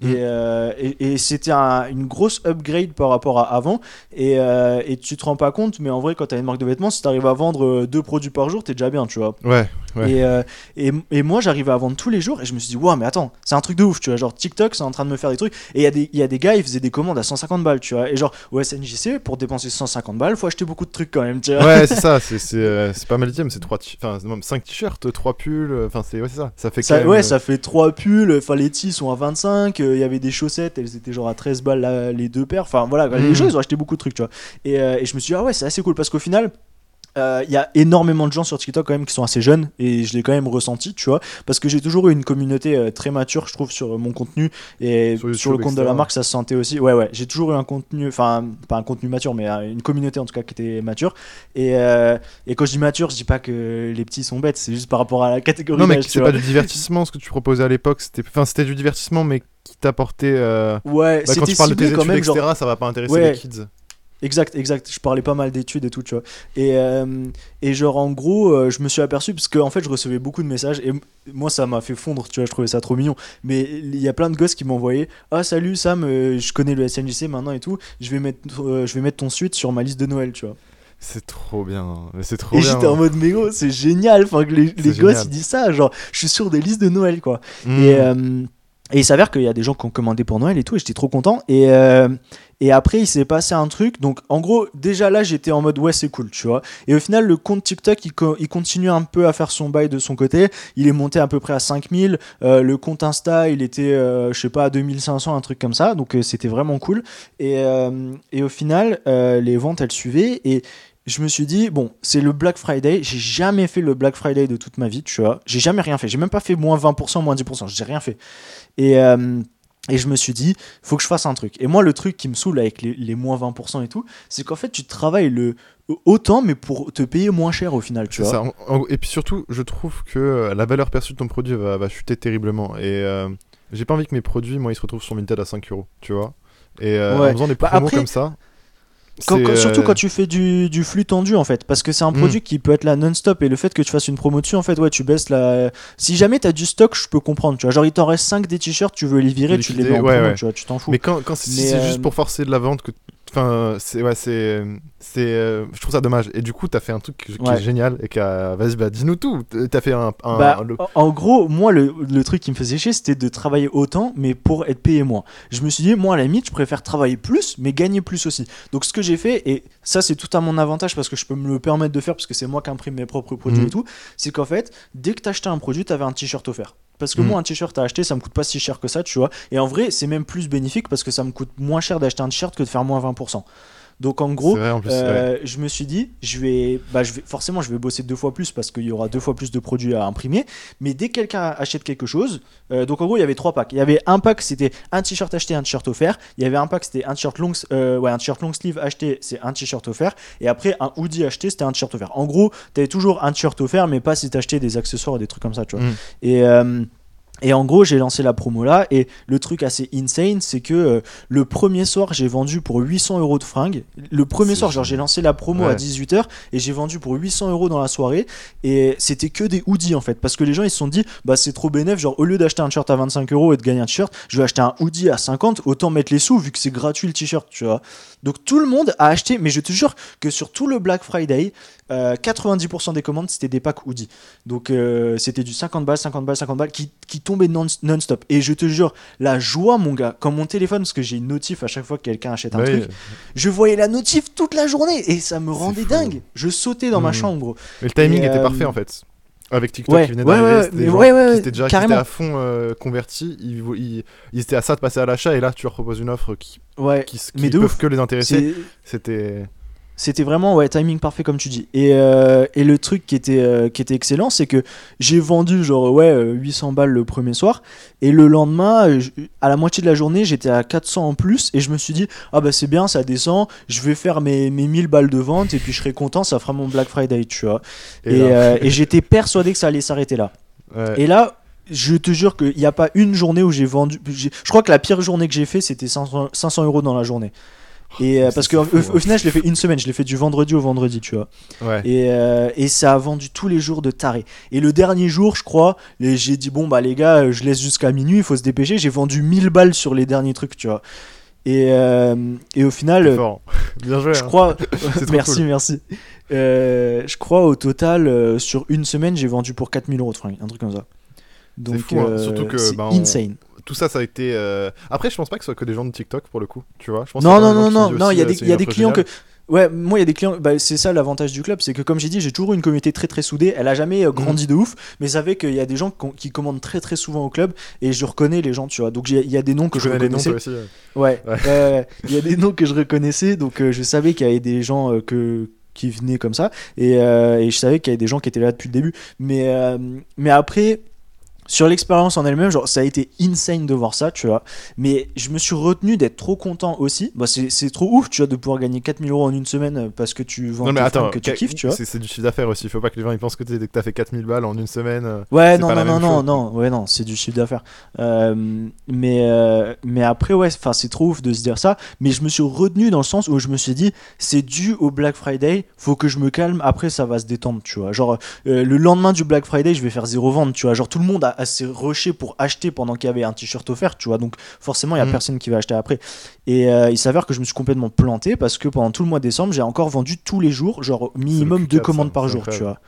Mm. Et, euh, et, et c'était un- une grosse upgrade par rapport à avant. Et, euh, et tu te rends pas compte, mais en vrai, quand tu as une marque de vêtements, si tu arrives à vendre euh, deux produits par jour, t'es déjà bien, tu vois. Ouais, ouais. Et, euh, et, et moi, j'arrivais à vendre tous les jours et je me suis dit, waouh, mais attends, c'est un truc de ouf, tu vois. Genre, TikTok, c'est en train de me faire des trucs. Et il y, a des- il y a des gars, ils faisaient des commandes à 150 balles, tu vois. Et genre, au SNJC, pour dépenser 150 balles, faut acheter beaucoup de trucs quand même, tu vois. Ouais, c'est ça, c'est c'est, euh, c'est pas mal dit, mais c'est 3 enfin 5 t-shirts, 3 pulls, euh, enfin c'est ouais, c'est ça. Ça fait Ça, même, ouais, euh, ça fait 3 pulls, enfin les tis sont à 25, euh, il y avait des chaussettes, elles étaient genre à 13 balles la- les deux paires, enfin voilà, les Mhm. gens ils ont acheté beaucoup de trucs, tu vois. Et, euh, et je me suis dit, ah ouais, c'est assez cool parce qu'au final, euh, il y a énormément de gens sur TikTok quand même qui sont assez jeunes et je l'ai quand même ressenti, tu vois, parce que j'ai toujours eu une communauté euh, très mature, je trouve, sur mon contenu et Sur le compte de la etc. marque, ça se sentait aussi. Ouais, ouais, j'ai toujours eu un contenu, enfin, pas un contenu mature, mais euh, une communauté en tout cas qui était mature. Et, et quand je dis mature, je dis pas que les petits sont bêtes, c'est juste par rapport à la catégorie. Non, mais c'est pas du divertissement ce que tu proposais à l'époque, c'était enfin c'était du divertissement mais qui t'apportait Ouais, bah, quand tu parles de tes quand études même, genre, etc, ça va pas intéresser Ouais. les kids. Exact, exact. Je parlais pas mal d'études et tout, tu vois. Et, euh, et genre, en gros, euh, je me suis aperçu, parce qu'en en fait, je recevais beaucoup de messages, et moi, ça m'a fait fondre, tu vois, je trouvais ça trop mignon. Mais il y a plein de gosses qui m'envoyaient Ah, salut Sam, euh, je connais le SNJC maintenant et tout, je vais mettre, euh, je vais mettre ton suite sur ma liste de Noël, tu vois. C'est trop bien, c'est trop Et j'étais en mode, mais gros, c'est génial, enfin, que les, gosses ils disent ça, genre, je suis sur des listes de Noël, quoi. Et, euh, et il s'avère qu'il y a des gens qui ont commandé pour Noël et tout, et j'étais trop content. Et, euh, et après, il s'est passé un truc. Donc, en gros, déjà là, j'étais en mode ouais, c'est cool, tu vois. Et au final, le compte TikTok, il, co- il continue un peu à faire son bail de son côté. Il est monté à peu près à 5000. Euh, le compte Insta, il était, euh, je sais pas, à 2500, un truc comme ça. Donc, euh, c'était vraiment cool. Et, euh, et au final, les ventes, elles suivaient. Et je me suis dit, bon, c'est le Black Friday. J'ai jamais fait le Black Friday de toute ma vie, tu vois. J'ai jamais rien fait. J'ai même pas fait moins 20%, moins 10%. J'ai rien fait. Et, Et je me suis dit, faut que je fasse un truc. Et moi, le truc qui me saoule avec les, les moins 20% et tout, c'est qu'en fait, tu travailles le autant, mais pour te payer moins cher au final, tu vois. ça. Et puis surtout, je trouve que euh, la valeur perçue de ton produit va, va chuter terriblement. Et euh, j'ai pas envie que mes produits, moi, ils se retrouvent sur Vinted à 5 euros, tu vois. Et euh, Ouais. en faisant des Bah, promos après, comme ça. Quand- c'est, quand- surtout euh, quand tu fais du, du flux tendu en fait parce que c'est un Mm. produit qui peut être là non-stop et le fait que tu fasses une promo dessus en fait ouais tu baisses la si jamais t'as du stock je peux comprendre tu vois genre il t'en reste 5 des t-shirts tu veux les virer tu les mets en ouais, promo ouais. tu vois tu t'en fous Mais quand, c'est euh, juste pour forcer de la vente que. Enfin, c'est. Ouais, c'est. c'est euh, je trouve ça dommage. Et du coup, t'as fait un truc qui Ouais. est génial et qui a. Vas-y, bah, dis-nous tout. T'as fait un. un- Bah, le- en- gros, moi, le, le truc qui me faisait chier, c'était de travailler autant, mais pour être payé moins. Je me suis dit, moi, à la limite, je préfère travailler plus, mais gagner plus aussi. Donc, ce que j'ai fait, et ça, c'est tout à mon avantage parce que je peux me le permettre de faire, parce que c'est moi qui imprime mes propres produits Mhm. et tout, c'est qu'en fait, dès que t'achetais un produit, t'avais un t-shirt offert. Parce que moi, un t-shirt à acheter, ça me coûte pas si cher que ça, tu vois. Et en vrai, c'est même plus bénéfique parce que ça me coûte moins cher d'acheter un t-shirt que de faire moins 20%. Donc, en gros, c'est vrai, en plus. ouais. euh, je me suis dit, je vais, bah, je vais, forcément, je vais bosser deux fois plus parce qu'il y aura deux fois plus de produits à imprimer. Mais dès que quelqu'un achète quelque chose, euh, donc en gros, il y avait trois packs. Il y avait un pack, c'était un t-shirt acheté, un t-shirt offert. Il y avait un pack, c'était un t-shirt long, euh, ouais, un t-shirt long sleeve acheté, c'est un t-shirt offert. Et après, un hoodie acheté, c'était un t-shirt offert. En gros, t'avais toujours un t-shirt offert, mais pas si t'achetais des accessoires et des trucs comme ça, tu vois. Mm. Et euh, et en gros, j'ai lancé la promo là. Et le truc assez insane, c'est que euh, le premier soir, j'ai vendu pour 800 euros de fringues. Le premier soir, genre, j'ai lancé la promo à Ouais. 18h et j'ai vendu pour 800 euros dans la soirée. Et c'était que des hoodies en fait. Parce que les gens, ils se sont dit, bah, c'est trop bénéf. Genre, au lieu d'acheter un t-shirt à 25 euros et de gagner un t-shirt, je vais acheter un hoodie à 50. Autant mettre les sous vu que c'est gratuit le t-shirt, tu vois. Donc, tout le monde a acheté. Mais je te jure que sur tout le Black Friday, euh, 90% des commandes, c'était des packs hoodies. Donc euh, c'était du 50 balles, 50 balles, 50 balles qui, qui tombait non- non-stop. Et je te jure, la joie, mon gars, quand mon téléphone, parce que j'ai une notif à chaque fois que quelqu'un achète un Ouais, truc, je voyais la notif toute la journée et ça me rendait fou. dingue. Je sautais dans ma Mhm. chambre. gros. Mais le timing Et, était euh, parfait en fait. Avec TikTok Ouais, qui venait d'arriver, ouais, ouais, ouais, qui étaient déjà qui étaient à fond euh, convertis, ils, vo- ils, ils étaient à ça de passer à l'achat et là tu leur proposes une offre qui, qui, qui peuvent ouf. que les intéresser. C'était C'était vraiment ouais timing parfait comme tu dis. Et, euh, et le truc qui était euh, qui était excellent, c'est que j'ai vendu genre ouais euh, 800 balles le premier soir et le lendemain euh, je- à la moitié de la journée, j'étais à 400 en plus et je me suis dit ah bah c'est bien, ça descend, je vais faire mes mes 1000 balles de vente et puis je serai content, ça fera mon Black Friday, tu vois. Et, euh, et j'étais persuadé que ça allait s'arrêter là. ouais. Et là, je te jure qu'il n'y a pas une journée où j'ai vendu. Je crois que la pire journée que j'ai fait, c'était 500, 500 euros dans la journée. Et euh, mais parce fou, au hein. final, je l'ai fait une semaine, je l'ai fait du vendredi au vendredi, tu vois. ouais. Et, euh, et ça a vendu tous les jours de taré. Et le dernier jour, je crois, j'ai dit bon bah les gars, euh, je laisse jusqu'à minuit, il faut se dépêcher. J'ai vendu 1000 balles sur les derniers trucs, tu vois. Et, euh, et au final, fort. Bien joué. je hein. crois. Merci, cool. merci. Je crois au total, sur une semaine, j'ai vendu pour 4000 euros de fringues, un truc comme ça. Donc, fou, hein. Surtout que, c'est bah, on- insane. Tout ça, ça a été. euh, Après, je pense pas que ce soit que des gens de TikTok pour le coup, tu vois. Je pense Non, non, non, non, non, il y a des, euh, y a des clients que. Ouais, moi il y a des clients, bah, c'est ça l'avantage du club, c'est que comme j'ai dit, j'ai toujours eu une communauté très très soudée. Elle a jamais euh, grandi Mhm. de ouf, mais ça fait qu'il y a des gens qui, commandent très très souvent au club et je reconnais les gens, tu vois. Donc il y a des noms que je noms reconnaissais. aussi. euh. Ouais, Ouais. euh, il y a des noms que je reconnaissais, donc euh, je savais qu'il y avait des gens euh, que qui venaient comme ça et, euh, et je savais qu'il y avait des gens qui étaient là depuis le début. Mais euh, mais après. Sur l'expérience en elle-même, genre ça a été insane de voir ça, tu vois. Mais je me suis retenu d'être trop content aussi. Bah, c'est trop ouf, tu vois, de pouvoir gagner 4000 euros en une semaine euh, parce que tu vends Non, mais attends, que tu kiffes, tu vois. c'est du chiffre d'affaires aussi. Faut pas que les gens ils pensent que t'as fait 4000 balles en une semaine. euh. Ouais, non, pas la non, non, non, ouais, non, c'est du chiffre d'affaires. Euh, mais, euh, mais après, ouais, enfin, c'est trop ouf de se dire ça. Mais je me suis retenu dans le sens où je me suis dit, c'est dû au Black Friday, faut que je me calme. Après, ça va se détendre, tu vois. Genre, euh, le lendemain du Black Friday, je vais faire zéro vente, tu vois. Genre, tout le monde a assez rushé pour acheter pendant qu'il y avait un t-shirt offert, tu vois. Donc, forcément, il y a Mhm. personne qui va acheter après. Et euh, il s'avère que je me suis complètement planté parce que pendant tout le mois de décembre, j'ai encore vendu tous les jours, genre minimum Q4, deux ça, commandes par jour, tu vois.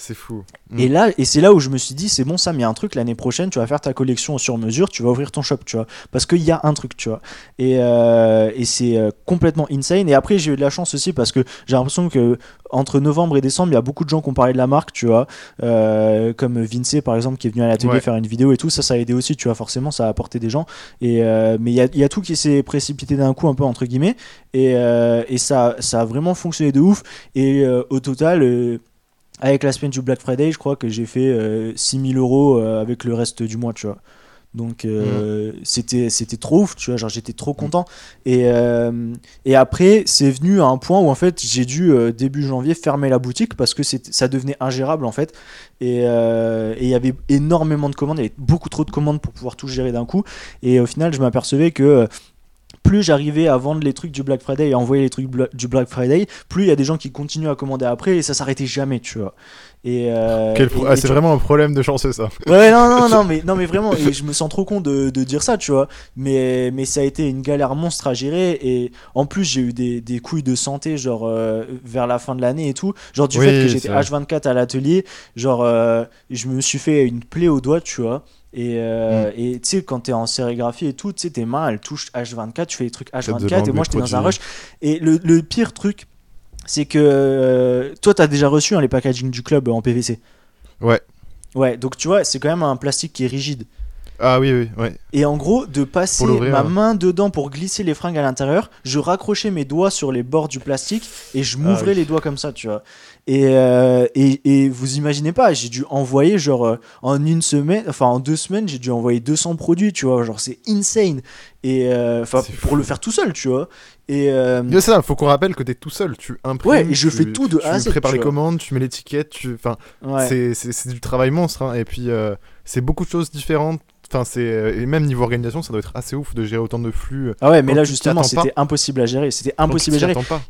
C'est fou. Mm. Et là, et c'est là où je me suis dit, c'est bon, Sam, il y a un truc l'année prochaine, tu vas faire ta collection sur mesure, tu vas ouvrir ton shop, tu vois, parce qu'il y a un truc, tu vois. Et, euh, et c'est euh, complètement insane. Et après, j'ai eu de la chance aussi parce que j'ai l'impression que entre novembre et décembre, il y a beaucoup de gens qui ont parlé de la marque, tu vois, euh, comme Vince par exemple, qui est venu à l'atelier Ouais. faire une vidéo et tout. Ça, ça a aidé aussi, tu vois, forcément, ça a apporté des gens. Et euh, mais il y a, il y a tout qui s'est précipité d'un coup, un peu entre guillemets, et, et ça, ça a vraiment fonctionné de ouf. Et au total. Avec la semaine du Black Friday, je crois que j'ai fait euh, 6000 euros euh, avec le reste du mois, tu vois. Donc euh, c'était c'était trop ouf, tu vois, genre j'étais trop content. Et, euh, et après, c'est venu à un point où en fait j'ai dû euh, début janvier fermer la boutique parce que ça devenait ingérable en fait. Et il y avait énormément de commandes, il y avait beaucoup trop de commandes pour pouvoir tout gérer d'un coup. Et au final, je m'apercevais que plus j'arrivais à vendre les trucs du Black Friday et à envoyer les trucs du Black Friday, plus il y a des gens qui continuent à commander après et ça s'arrêtait jamais, tu vois. Et, euh, et- ah, c'est vraiment un problème de chanceux ça. Ouais, non, non, non, mais, non, mais vraiment, et je me sens trop con de, de dire ça, tu vois. Mais, mais ça a été une galère monstre à gérer. Et en plus, j'ai eu des, des couilles de santé, genre euh, vers la fin de l'année et tout. Genre du Oui, fait que j'étais vrai. H24 à l'atelier, genre euh, je me suis fait une plaie au doigt, tu vois. Et euh, Mm. et tu sais, quand t'es en sérigraphie et tout, tu sais, tes mains elles touchent H24, tu fais des trucs de H24. Et moi, j'étais dans un rush. Et le, le pire truc, c'est que euh, toi, t'as déjà reçu hein, les packaging du club en PVC. Ouais. Ouais, donc tu vois, c'est quand même un plastique qui est rigide. Ah oui, oui, ouais. Et en gros, de passer ma main dedans pour glisser les fringues à l'intérieur, je raccrochais mes doigts sur les bords du plastique et je m'ouvrais Ah oui. les doigts comme ça, tu vois. Et, euh, et, et vous imaginez pas, j'ai dû envoyer genre euh, en une semaine, enfin en deux semaines, j'ai dû envoyer 200 produits, tu vois. Genre c'est insane. Et euh, enfin pour le faire tout seul, tu vois. Et c'est ça, faut qu'on rappelle que t'es tout seul, tu imprimes. Ouais, et je tu- fais tout de tu A à Z, prépares tu les commandes, tu mets l'étiquette, tu. Enfin, ouais. c'est- du travail monstre. hein. Et puis, c'est beaucoup de choses différentes. Enfin, c'est. Et même niveau organisation, ça doit être assez ouf de gérer autant de flux. euh, Ah ouais, mais là justement, c'était impossible à gérer. C'était impossible à gérer. pas.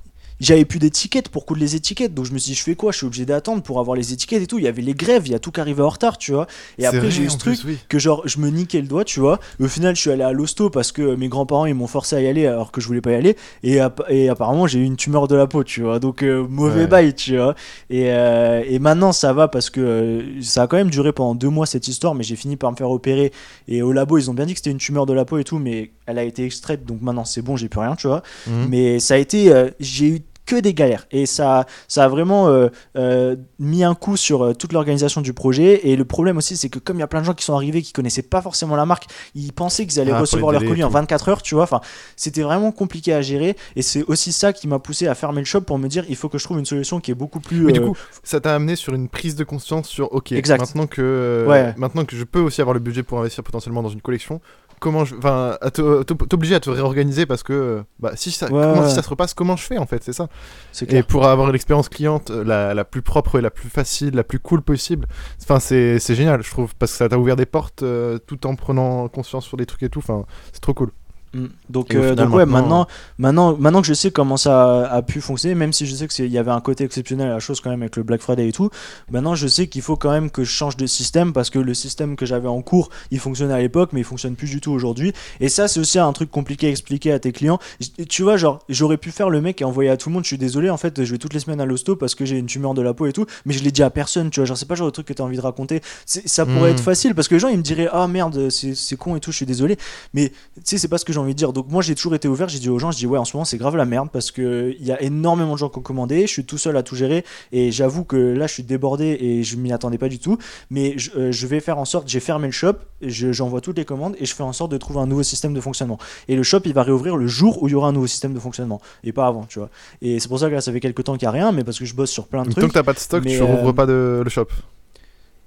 J'avais plus d'étiquettes pour coudre les étiquettes, donc je me suis dit, je fais quoi? Je suis obligé d'attendre pour avoir les étiquettes et tout. Il y avait les grèves, il y a tout qui arrivait en retard, tu vois. Et après, j'ai eu ce plus, truc oui. que genre, je me niquais le doigt, tu vois. Au final, je suis allé à l'hosto parce que mes grands-parents, ils m'ont forcé à y aller alors que je voulais pas y aller. Et, app- et apparemment, j'ai eu une tumeur de la peau, tu vois. Donc, euh, mauvais Ouais. bail, tu vois. Et, euh, et maintenant, ça va parce que euh, ça a quand même duré pendant deux mois cette histoire, mais j'ai fini par me faire opérer. Et au labo, ils ont bien dit que c'était une tumeur de la peau et tout, mais elle a été extraite, donc maintenant c'est bon, j'ai plus rien, tu vois. Mhm. Mais ça a été. euh, j'ai eu que des galères. Et ça, ça a vraiment euh, euh, mis un coup sur euh, toute l'organisation du projet. Et le problème aussi, c'est que comme il y a plein de gens qui sont arrivés qui connaissaient pas forcément la marque, ils pensaient qu'ils allaient Ah, recevoir leur colis en tout. 24 heures, tu vois. Enfin, c'était vraiment compliqué à gérer. Et c'est aussi ça qui m'a poussé à fermer le shop pour me dire, il faut que je trouve une solution qui est beaucoup plus. Mais du coup, ça t'a amené sur une prise de conscience sur OK, Exact. maintenant que Ouais. maintenant que je peux aussi avoir le budget pour investir potentiellement dans une collection, comment je enfin à te- te- t'obliger à te réorganiser parce que euh, bah si ça Ouais, comment si ça se repasse, comment je fais en fait, c'est ça. c'est Et pour avoir l'expérience cliente euh, la, la plus propre et la plus facile, la plus cool possible, enfin c'est c'est génial, je trouve parce que ça t'a ouvert des portes euh, tout en prenant conscience sur des trucs et tout, enfin c'est trop cool. Mm. Donc, euh, donc ouais, maintenant- maintenant, maintenant, maintenant que je sais comment ça a, a pu fonctionner, même si je sais qu'il y avait un côté exceptionnel à la chose quand même avec le Black Friday et tout, maintenant je sais qu'il faut quand même que je change de système parce que le système que j'avais en cours, il fonctionnait à l'époque, mais il fonctionne plus du tout aujourd'hui. Et ça, c'est aussi un truc compliqué à expliquer à tes clients. J- Tu vois, genre, j'aurais pu faire le mec et envoyer à tout le monde, je suis désolé, en fait, je vais toutes les semaines à l'hosto parce que j'ai une tumeur de la peau et tout, mais je l'ai dit à personne, tu vois, genre, c'est pas le genre de truc que tu as envie de raconter. Ça pourrait Mm. être facile parce que les gens, ils me diraient, ah merde, c'est c'est con et tout, je suis désolé. Mais tu sais, c'est pas ce que j'ai envie de dire. Donc moi, j'ai toujours été ouvert. J'ai dit aux gens, je dis ouais, en ce moment, c'est grave la merde parce que il y a énormément de gens qui ont commandé. Je suis tout seul à tout gérer et j'avoue que là, je suis débordé et je m'y attendais pas du tout. Mais je, euh, je vais faire en sorte, j'ai fermé le shop, je- j'envoie toutes les commandes et je fais en sorte de trouver un nouveau système de fonctionnement. Et le shop, il va réouvrir le jour où il y aura un nouveau système de fonctionnement et pas avant, tu vois. Et c'est pour ça que là, ça fait quelques temps qu'il y a rien, mais parce que je bosse sur plein de Donc, trucs. tant que t'as pas de stock, mais, tu rouvres euh, pas de, le shop.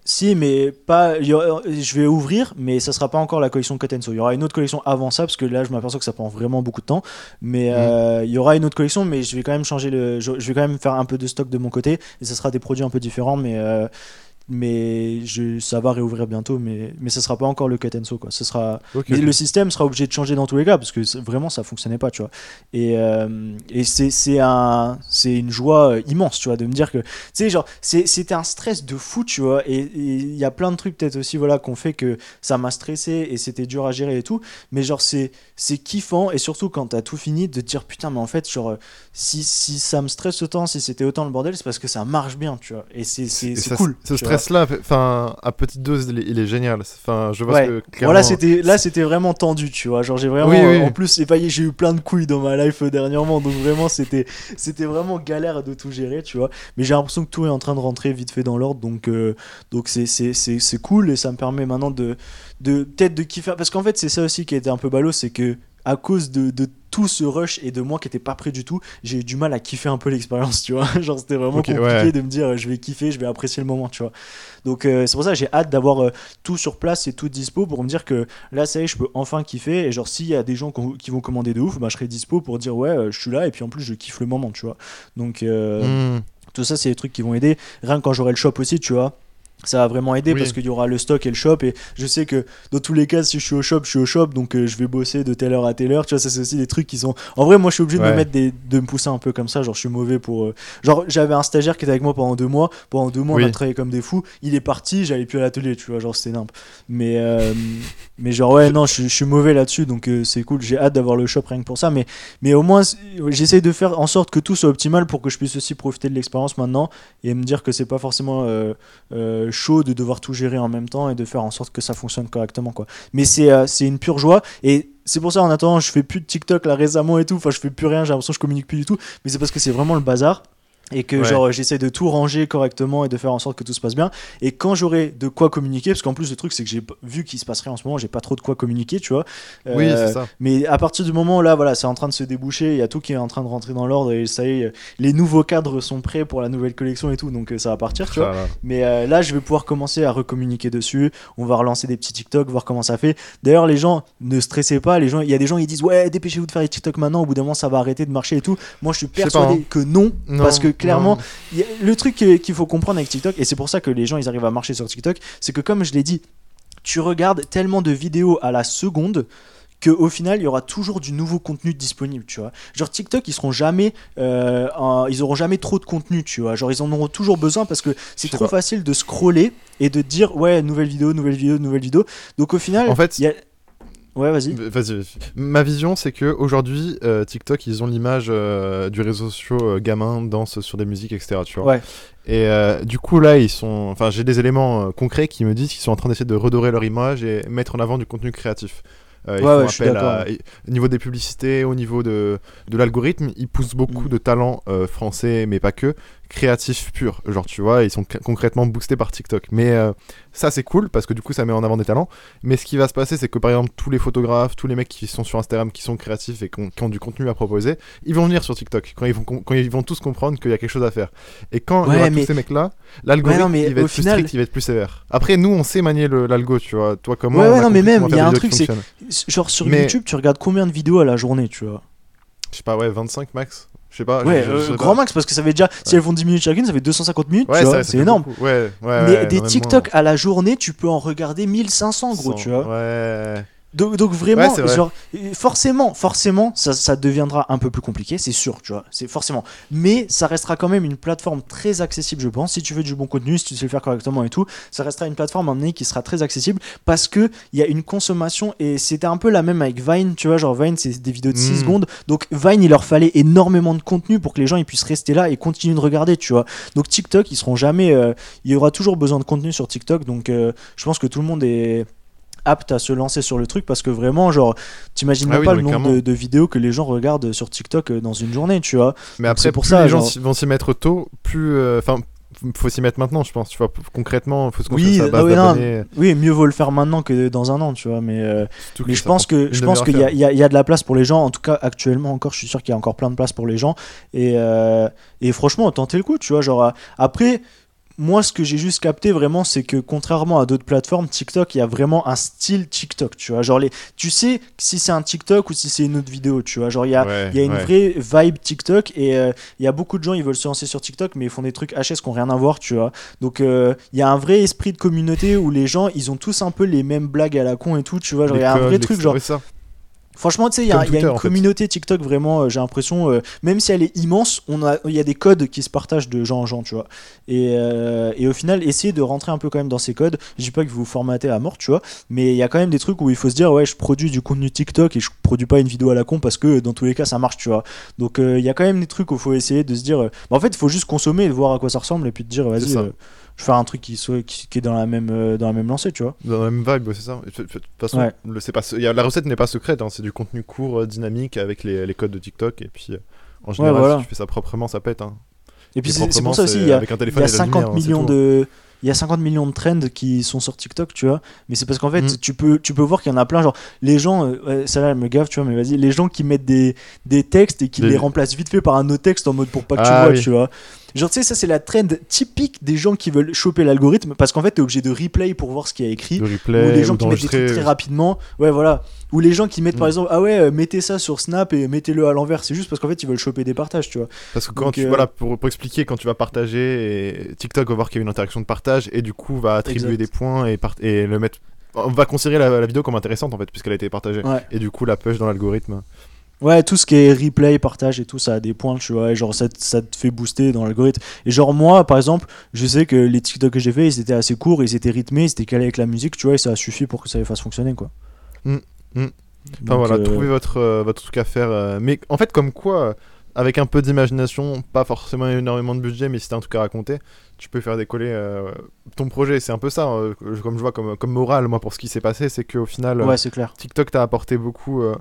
Si, mais pas. il y aura- je vais ouvrir, mais ça sera pas encore la collection Sew. Il y aura une autre collection avant ça, parce que là, je m'aperçois que ça prend vraiment beaucoup de temps. Mais Mhm. euh, il y aura une autre collection, mais je vais quand même changer le. Je, je vais quand même faire un peu de stock de mon côté, et ça sera des produits un peu différents, mais. euh, mais je, ça va réouvrir bientôt, mais, mais ça sera pas encore le cut and sew, quoi. Ce sera, le système sera obligé de changer dans tous les cas parce que vraiment ça fonctionnait pas, tu vois. Et, euh, et c'est un c'est une joie euh, immense, tu vois, de me dire que c'était un stress de fou, tu vois. Et il y a plein de trucs peut-être aussi voilà qu'on fait que ça m'a stressé et c'était dur à gérer et tout. Mais genre c'est c'est kiffant et surtout quand t'as tout fini de te dire putain mais en fait genre si si ça me stresse autant, si c'était autant le bordel, c'est parce que ça marche bien, tu vois. Et c'est c'est ça- stress-là, enfin, à petite dose, il est, il est génial. Enfin, je vois Ouais. que clairement. Voilà, c'était là c'était vraiment tendu, tu vois. Genre j'ai vraiment Oui, oui. en plus j'ai eu plein de couilles dans ma life euh, dernièrement donc vraiment c'était c'était vraiment galère de tout gérer, tu vois. Mais j'ai l'impression que tout est en train de rentrer vite fait dans l'ordre donc euh, donc c'est c'est c'est c'est cool et ça me permet maintenant de de peut-être de kiffer parce qu'en fait c'est ça aussi qui a été un peu ballot, c'est que à cause de, de tout ce rush et de moi qui était pas prêt du tout, j'ai eu du mal à kiffer un peu l'expérience, tu vois. Genre, c'était vraiment compliqué ouais. de me dire, euh, je vais kiffer, je vais apprécier le moment, tu vois. Donc, euh, c'est pour ça que j'ai hâte d'avoir euh, tout sur place et tout dispo pour me dire que là, ça y est, je peux enfin kiffer. Et genre, s'il y a des gens qui vont commander de ouf, bah, je serai dispo pour dire, ouais, euh, je suis là et puis en plus, je kiffe le moment, tu vois. Donc, Hmm. tout ça, c'est des trucs qui vont aider. Rien que quand j'aurai le shop aussi, tu vois. Ça va vraiment aider Oui. parce qu'il y aura le stock et le shop. Et je sais que dans tous les cas, si je suis au shop, je suis au shop. Donc euh, je vais bosser de telle heure à telle heure. Tu vois, ça, c'est aussi des trucs qui sont. En vrai, moi, je suis obligé de me mettre des. de me pousser un peu comme ça. Genre, je suis mauvais pour. euh, Genre, j'avais un stagiaire qui était avec moi pendant deux mois. Pendant deux mois, on a Oui. travaillé comme des fous. Il est parti, j'allais plus à l'atelier, tu vois. Genre, c'était nimp. Mais, euh, mais genre, ouais, non, je, suis- je suis mauvais là-dessus. Donc c'est cool. J'ai hâte d'avoir le shop rien que pour ça. Mais, mais au moins, j'essaye de faire en sorte que tout soit optimal pour que je puisse aussi profiter de l'expérience maintenant et me dire que c'est pas forcément chaud de devoir tout gérer en même temps et de faire en sorte que ça fonctionne correctement quoi. Mais c'est euh, une pure joie et c'est pour ça en attendant je fais plus de TikTok là récemment et tout, enfin je fais plus rien, j'ai l'impression que je communique plus du tout, mais c'est parce que c'est vraiment le bazar et que Ouais. genre j'essaie de tout ranger correctement et de faire en sorte que tout se passe bien et quand j'aurai de quoi communiquer parce qu'en plus le truc c'est que j'ai vu qu'il se passe rien en ce moment j'ai pas trop de quoi communiquer tu vois Oui, Euh, c'est ça. mais à partir du moment où là, voilà, c'est en train de se déboucher, il y a tout qui est en train de rentrer dans l'ordre et ça y est, les nouveaux cadres sont prêts pour la nouvelle collection et tout, donc euh, ça va partir, tu vois. Mais euh, là, je vais pouvoir commencer à recommuniquer dessus. On va relancer des petits TikTok, voir comment ça fait. D'ailleurs, les gens, ne stressez pas. Les gens, il y a des gens qui disent ouais, dépêchez-vous de faire les TikTok maintenant. Au bout d'un moment, ça va arrêter de marcher et tout. Moi, je suis persuadé pas, hein. que non, Non, parce que clairement, y a- le truc qu'il faut comprendre avec TikTok, et c'est pour ça que les gens ils arrivent à marcher sur TikTok, c'est que comme je l'ai dit, tu regardes tellement de vidéos à la seconde que au final il y aura toujours du nouveau contenu disponible tu vois. Genre TikTok ils seront jamais euh, ils auront jamais trop de contenu tu vois. Genre ils en auront toujours besoin parce que c'est trop pas. facile de scroller et de dire ouais nouvelle vidéo nouvelle vidéo nouvelle vidéo. Donc au final En fait, il y a... ouais vas-y. Ma vision, c'est que aujourd'hui, euh, TikTok, ils ont l'image euh, du réseau social euh, gamin danse sur des musiques, etc. Tu vois. Ouais. Et euh, du coup, là, ils sont. Enfin, j'ai des éléments concrets qui me disent qu'ils sont en train d'essayer de redorer leur image et mettre en avant du contenu créatif. Euh, ils Ouais, font ouais, je suis appel à- Au niveau des publicités, au niveau de, de l'algorithme, ils poussent beaucoup Mm. de talents euh, français, mais pas que, créatifs purs. Genre, tu vois, ils sont concrètement boostés par TikTok. Mais euh, ça, c'est cool parce que du coup, ça met en avant des talents. Mais ce qui va se passer, c'est que par exemple, tous les photographes, tous les mecs qui sont sur Instagram, qui sont créatifs et qui ont, qui ont du contenu à proposer, ils vont venir sur TikTok quand ils vont, com- quand ils vont tous comprendre qu'il y a quelque chose à faire. Et quand il y Ouais, aura mais- tous ces mecs-là, l'algorithme, Ouais, il va être plus strict, il va être plus sévère. Après, nous, on sait manier l'algo, tu vois. Toi, comment Ouais, ouais, non, mais même, il y a un truc, c'est- genre sur Mais- YouTube tu regardes combien de vidéos à la journée tu vois? Je sais pas, ouais, 25 max Je sais pas. ouais je- je euh, sais grand pas. max parce que ça fait déjà si elles font 10 minutes chacune ça fait 250 minutes Ouais, tu vois c'est énorme beaucoup. Ouais, ouais, mais des TikTok à la journée, tu peux en regarder 1500 gros, tu vois. Ouais. Donc, donc vraiment, Ouais, c'est vrai. genre, forcément, forcément, ça, ça deviendra un peu plus compliqué, c'est sûr, tu vois, c'est forcément. Mais ça restera quand même une plateforme très accessible, je pense. Si tu veux du bon contenu, si tu sais le faire correctement et tout, ça restera une plateforme un donné qui sera très accessible parce que il y a une consommation et c'était un peu la même avec Vine, tu vois, genre Vine, c'est des vidéos de 6 Mm. secondes. Donc Vine, il leur fallait énormément de contenu pour que les gens ils puissent rester là et continuer de regarder, tu vois. Donc TikTok, ils seront jamais, euh, il y aura toujours besoin de contenu sur TikTok. Donc euh, je pense que tout le monde est apte à se lancer sur le truc parce que vraiment genre t'imagines Ah oui, pas le nombre de, de vidéos que les gens regardent sur TikTok euh, dans une journée tu vois Mais Donc après, pour plus ça, les gens genre- vont s'y mettre tôt, plus. euh, Enfin, faut s'y mettre maintenant, je pense. Tu vois, concrètement, faut se Oui, ah base oui, non. d'abonnés. oui mieux vaut le faire maintenant que dans un an tu vois mais euh, mais je pense que je pense qu'il y y y a de la place pour les gens en tout cas actuellement encore je suis sûr qu'il y a encore plein de place pour les gens et euh, et franchement tentez le coup tu vois genre euh, après moi, ce que j'ai juste capté vraiment, c'est que contrairement à d'autres plateformes, TikTok, il y a vraiment un style TikTok, tu vois. Genre, les... tu sais si c'est un TikTok ou si c'est une autre vidéo, tu vois. Genre, il y a, Ouais, il y a une ouais. vraie vibe TikTok et euh, il y a beaucoup de gens, ils veulent se lancer sur TikTok, mais ils font des trucs HS qui n'ont rien à voir, tu vois. Donc, euh, il y a un vrai esprit de communauté où les gens, ils ont tous un peu les mêmes blagues à la con et tout, tu vois. Genre, il y a un vrai truc, genre, ça. Franchement, tu sais, il y a, il y une fait. communauté TikTok vraiment, euh, j'ai l'impression, euh, même si elle est immense, on a, il y a des codes qui se partagent de gens en gens, tu vois. Et, euh, et au final, essayez de rentrer un peu quand même dans ces codes. Je dis pas que vous formatez à mort, tu vois, mais il y a quand même des trucs où il faut se dire, ouais, je produis du contenu TikTok et je produis pas une vidéo à la con parce que dans tous les cas, ça marche, tu vois. Donc il y a quand même des trucs où il faut essayer de se dire, bah, en fait, il faut juste consommer et voir à quoi ça ressemble et puis te dire, vas-y, je vais faire un truc qui, soit, qui, qui est dans la même, euh, dans la même lancée, tu vois. Dans la même vibe, ouais, c'est ça. De toute façon, Ouais. le- c'est pas, y a- la recette n'est pas secrète, hein, c'est du contenu court, euh, dynamique, avec les, les codes de TikTok. Et puis, euh, en général, voilà. si tu fais ça proprement, ça pète. hein. Et puis c'est pour ça aussi, il y a, y a et de la 50 lumière, hein, millions tout. de il y a 50 millions de trends qui sont sur TikTok, tu vois. Mais c'est parce qu'en fait, Mm. tu, peux, tu peux voir qu'il y en a plein. Genre, les gens, euh, ça là, elle me gaffe, tu vois, mais vas-y, les gens qui mettent des, des textes et qui Des- les remplacent vite fait par un autre texte en mode pour pas que tu Ah vois, oui. tu vois. Genre, tu sais, ça, c'est la trend typique des gens qui veulent choper l'algorithme parce qu'en fait, t'es obligé de replay pour voir ce qu'il y a écrit. De Ou replay, les gens ou qui mettent des trucs très rapidement. Ouais, voilà. Ou les gens qui mettent par Mm. exemple, ah ouais, euh, mettez ça sur Snap et mettez-le à l'envers. C'est juste parce qu'en fait, ils veulent choper des partages, tu vois. Parce que quand Donc, tu, euh, voilà, pour, pour expliquer, quand tu vas partager, et TikTok va voir qu'il y a une interaction de partage et du coup va attribuer Exact. des points et, part- et le mettre. On va considérer la, la vidéo comme intéressante en fait, puisqu'elle a été partagée. Ouais. Et du coup, la push dans l'algorithme. Ouais, tout ce qui est replay, partage et tout, ça a des points, tu vois, et genre ça, te- ça te fait booster dans l'algorithme. Et genre moi, par exemple, je sais que les TikTok que j'ai fait, ils étaient assez courts, ils étaient rythmés, ils étaient calés avec la musique, tu vois, et ça a suffi pour que ça les fasse fonctionner, quoi. Mm, mm. Donc, Enfin voilà, euh, trouvez votre, euh, votre truc à faire. euh, mais en fait, comme quoi, euh, avec un peu d'imagination, pas forcément énormément de budget, mais si t'as un truc à raconter, tu peux faire décoller euh, ton projet. C'est un peu ça, euh, que- comme je vois comme, comme morale, moi, pour ce qui s'est passé, c'est qu'au final, euh, Ouais, c'est clair. TikTok t'a apporté beaucoup euh,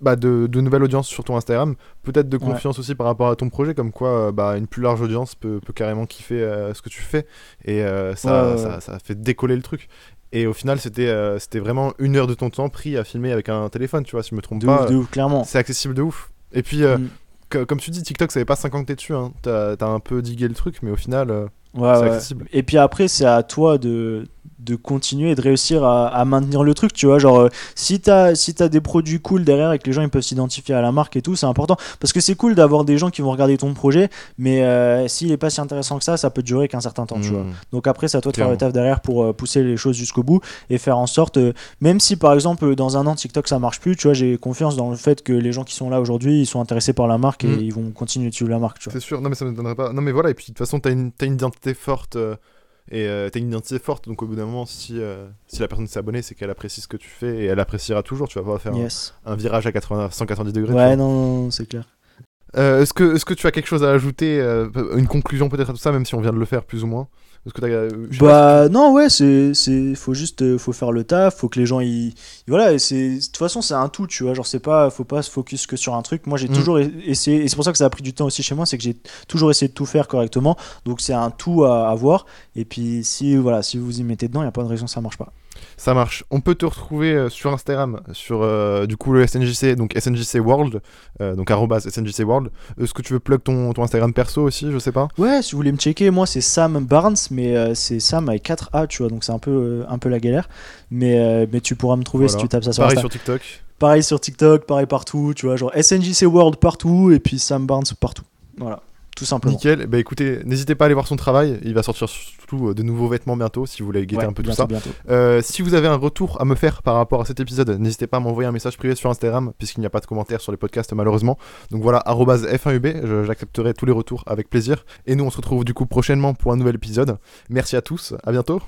bah, de, de nouvelles audiences sur ton Instagram, peut-être de Ouais. confiance aussi par rapport à ton projet, comme quoi euh, bah, une plus large audience peut, peut carrément kiffer euh, ce que tu fais, et euh, ça, Ouais, ça, fait décoller le truc. Et au final, c'était euh, c'était vraiment une heure de ton temps pris à filmer avec un téléphone, tu vois, si je me trompe De pas. ouf, de ouf, clairement. C'est accessible de ouf. Et puis, Mm. co- comme tu dis, TikTok, ça avait pas 50 t'es dessus. Hein. T'as t'as un peu digué le truc, mais au final, Ouais, c'est accessible. Et puis après, c'est à toi de, de continuer et de réussir à, à maintenir le truc, tu vois. Genre, euh, si t'as si t'as des produits cool derrière et que les gens ils peuvent s'identifier à la marque et tout, c'est important. Parce que c'est cool d'avoir des gens qui vont regarder ton projet, mais euh, s'il est pas si intéressant que ça, ça peut durer qu'un certain temps, tu vois. Mm. Donc après, c'est à toi de faire le taf derrière pour euh, pousser les choses jusqu'au bout et faire en sorte, même si par exemple dans un an TikTok ça marche plus, tu vois, j'ai confiance dans le fait que les gens qui sont là aujourd'hui, ils sont intéressés par la marque et Mm. ils vont continuer de suivre la marque, tu vois. C'est sûr, non mais ça me donnerait pas. Non mais voilà, et puis de toute façon, t'as une, une identité forte. euh, et euh, t'as une identité forte, donc au bout d'un moment, si, euh, si la personne s'est abonnée, c'est qu'elle apprécie ce que tu fais et elle appréciera toujours. Tu vas pas faire un- Yes. un, virage à 80, 190 degrés. Ouais, non, non, non, c'est clair. Euh, est-ce, que, est-ce que tu as quelque chose à ajouter euh, Une conclusion peut-être à tout ça, même si on vient de le faire plus ou moins? Est-ce que euh, Bah non ouais c'est c'est faut juste euh, faut faire le taf faut que les gens ils voilà et c'est de toute façon c'est un tout tu vois. Genre c'est pas faut pas se focus que sur un truc. Moi j'ai Mm. toujours essayé et c'est pour ça que ça a pris du temps aussi chez moi c'est que j'ai toujours essayé de tout faire correctement. Donc c'est un tout à avoir et puis si voilà si vous y mettez dedans il y a pas de raison que ça marche pas Ça marche. On peut te retrouver euh, sur Instagram, sur euh, du coup le SNJC, donc SNJC World, euh, donc arrobas SNJC World. Est-ce que tu veux plug ton, ton Instagram perso aussi Je sais pas? ouais si vous voulez me checker moi c'est Sam Barnes mais euh, c'est Sam avec 4 A tu vois donc c'est un peu un peu la galère mais mais tu pourras me trouver Voilà. si tu tapes ça sur Pareil sur TikTok. pareil sur TikTok pareil partout tu vois genre SNJC World partout et puis Sam Barnes partout voilà tout simplement Nickel. Bah écoutez, n'hésitez pas à aller voir son travail. Il va sortir surtout euh, de nouveaux vêtements bientôt si vous voulez guetter Ouais, un peu tout ça. Euh, si vous avez un retour à me faire par rapport à cet épisode, n'hésitez pas à m'envoyer un message privé sur Instagram, puisqu'il n'y a pas de commentaires sur les podcasts malheureusement. Donc voilà, arrobase F1UB, je- j'accepterai tous les retours avec plaisir. Et nous, on se retrouve du coup prochainement pour un nouvel épisode. Merci à tous, à bientôt.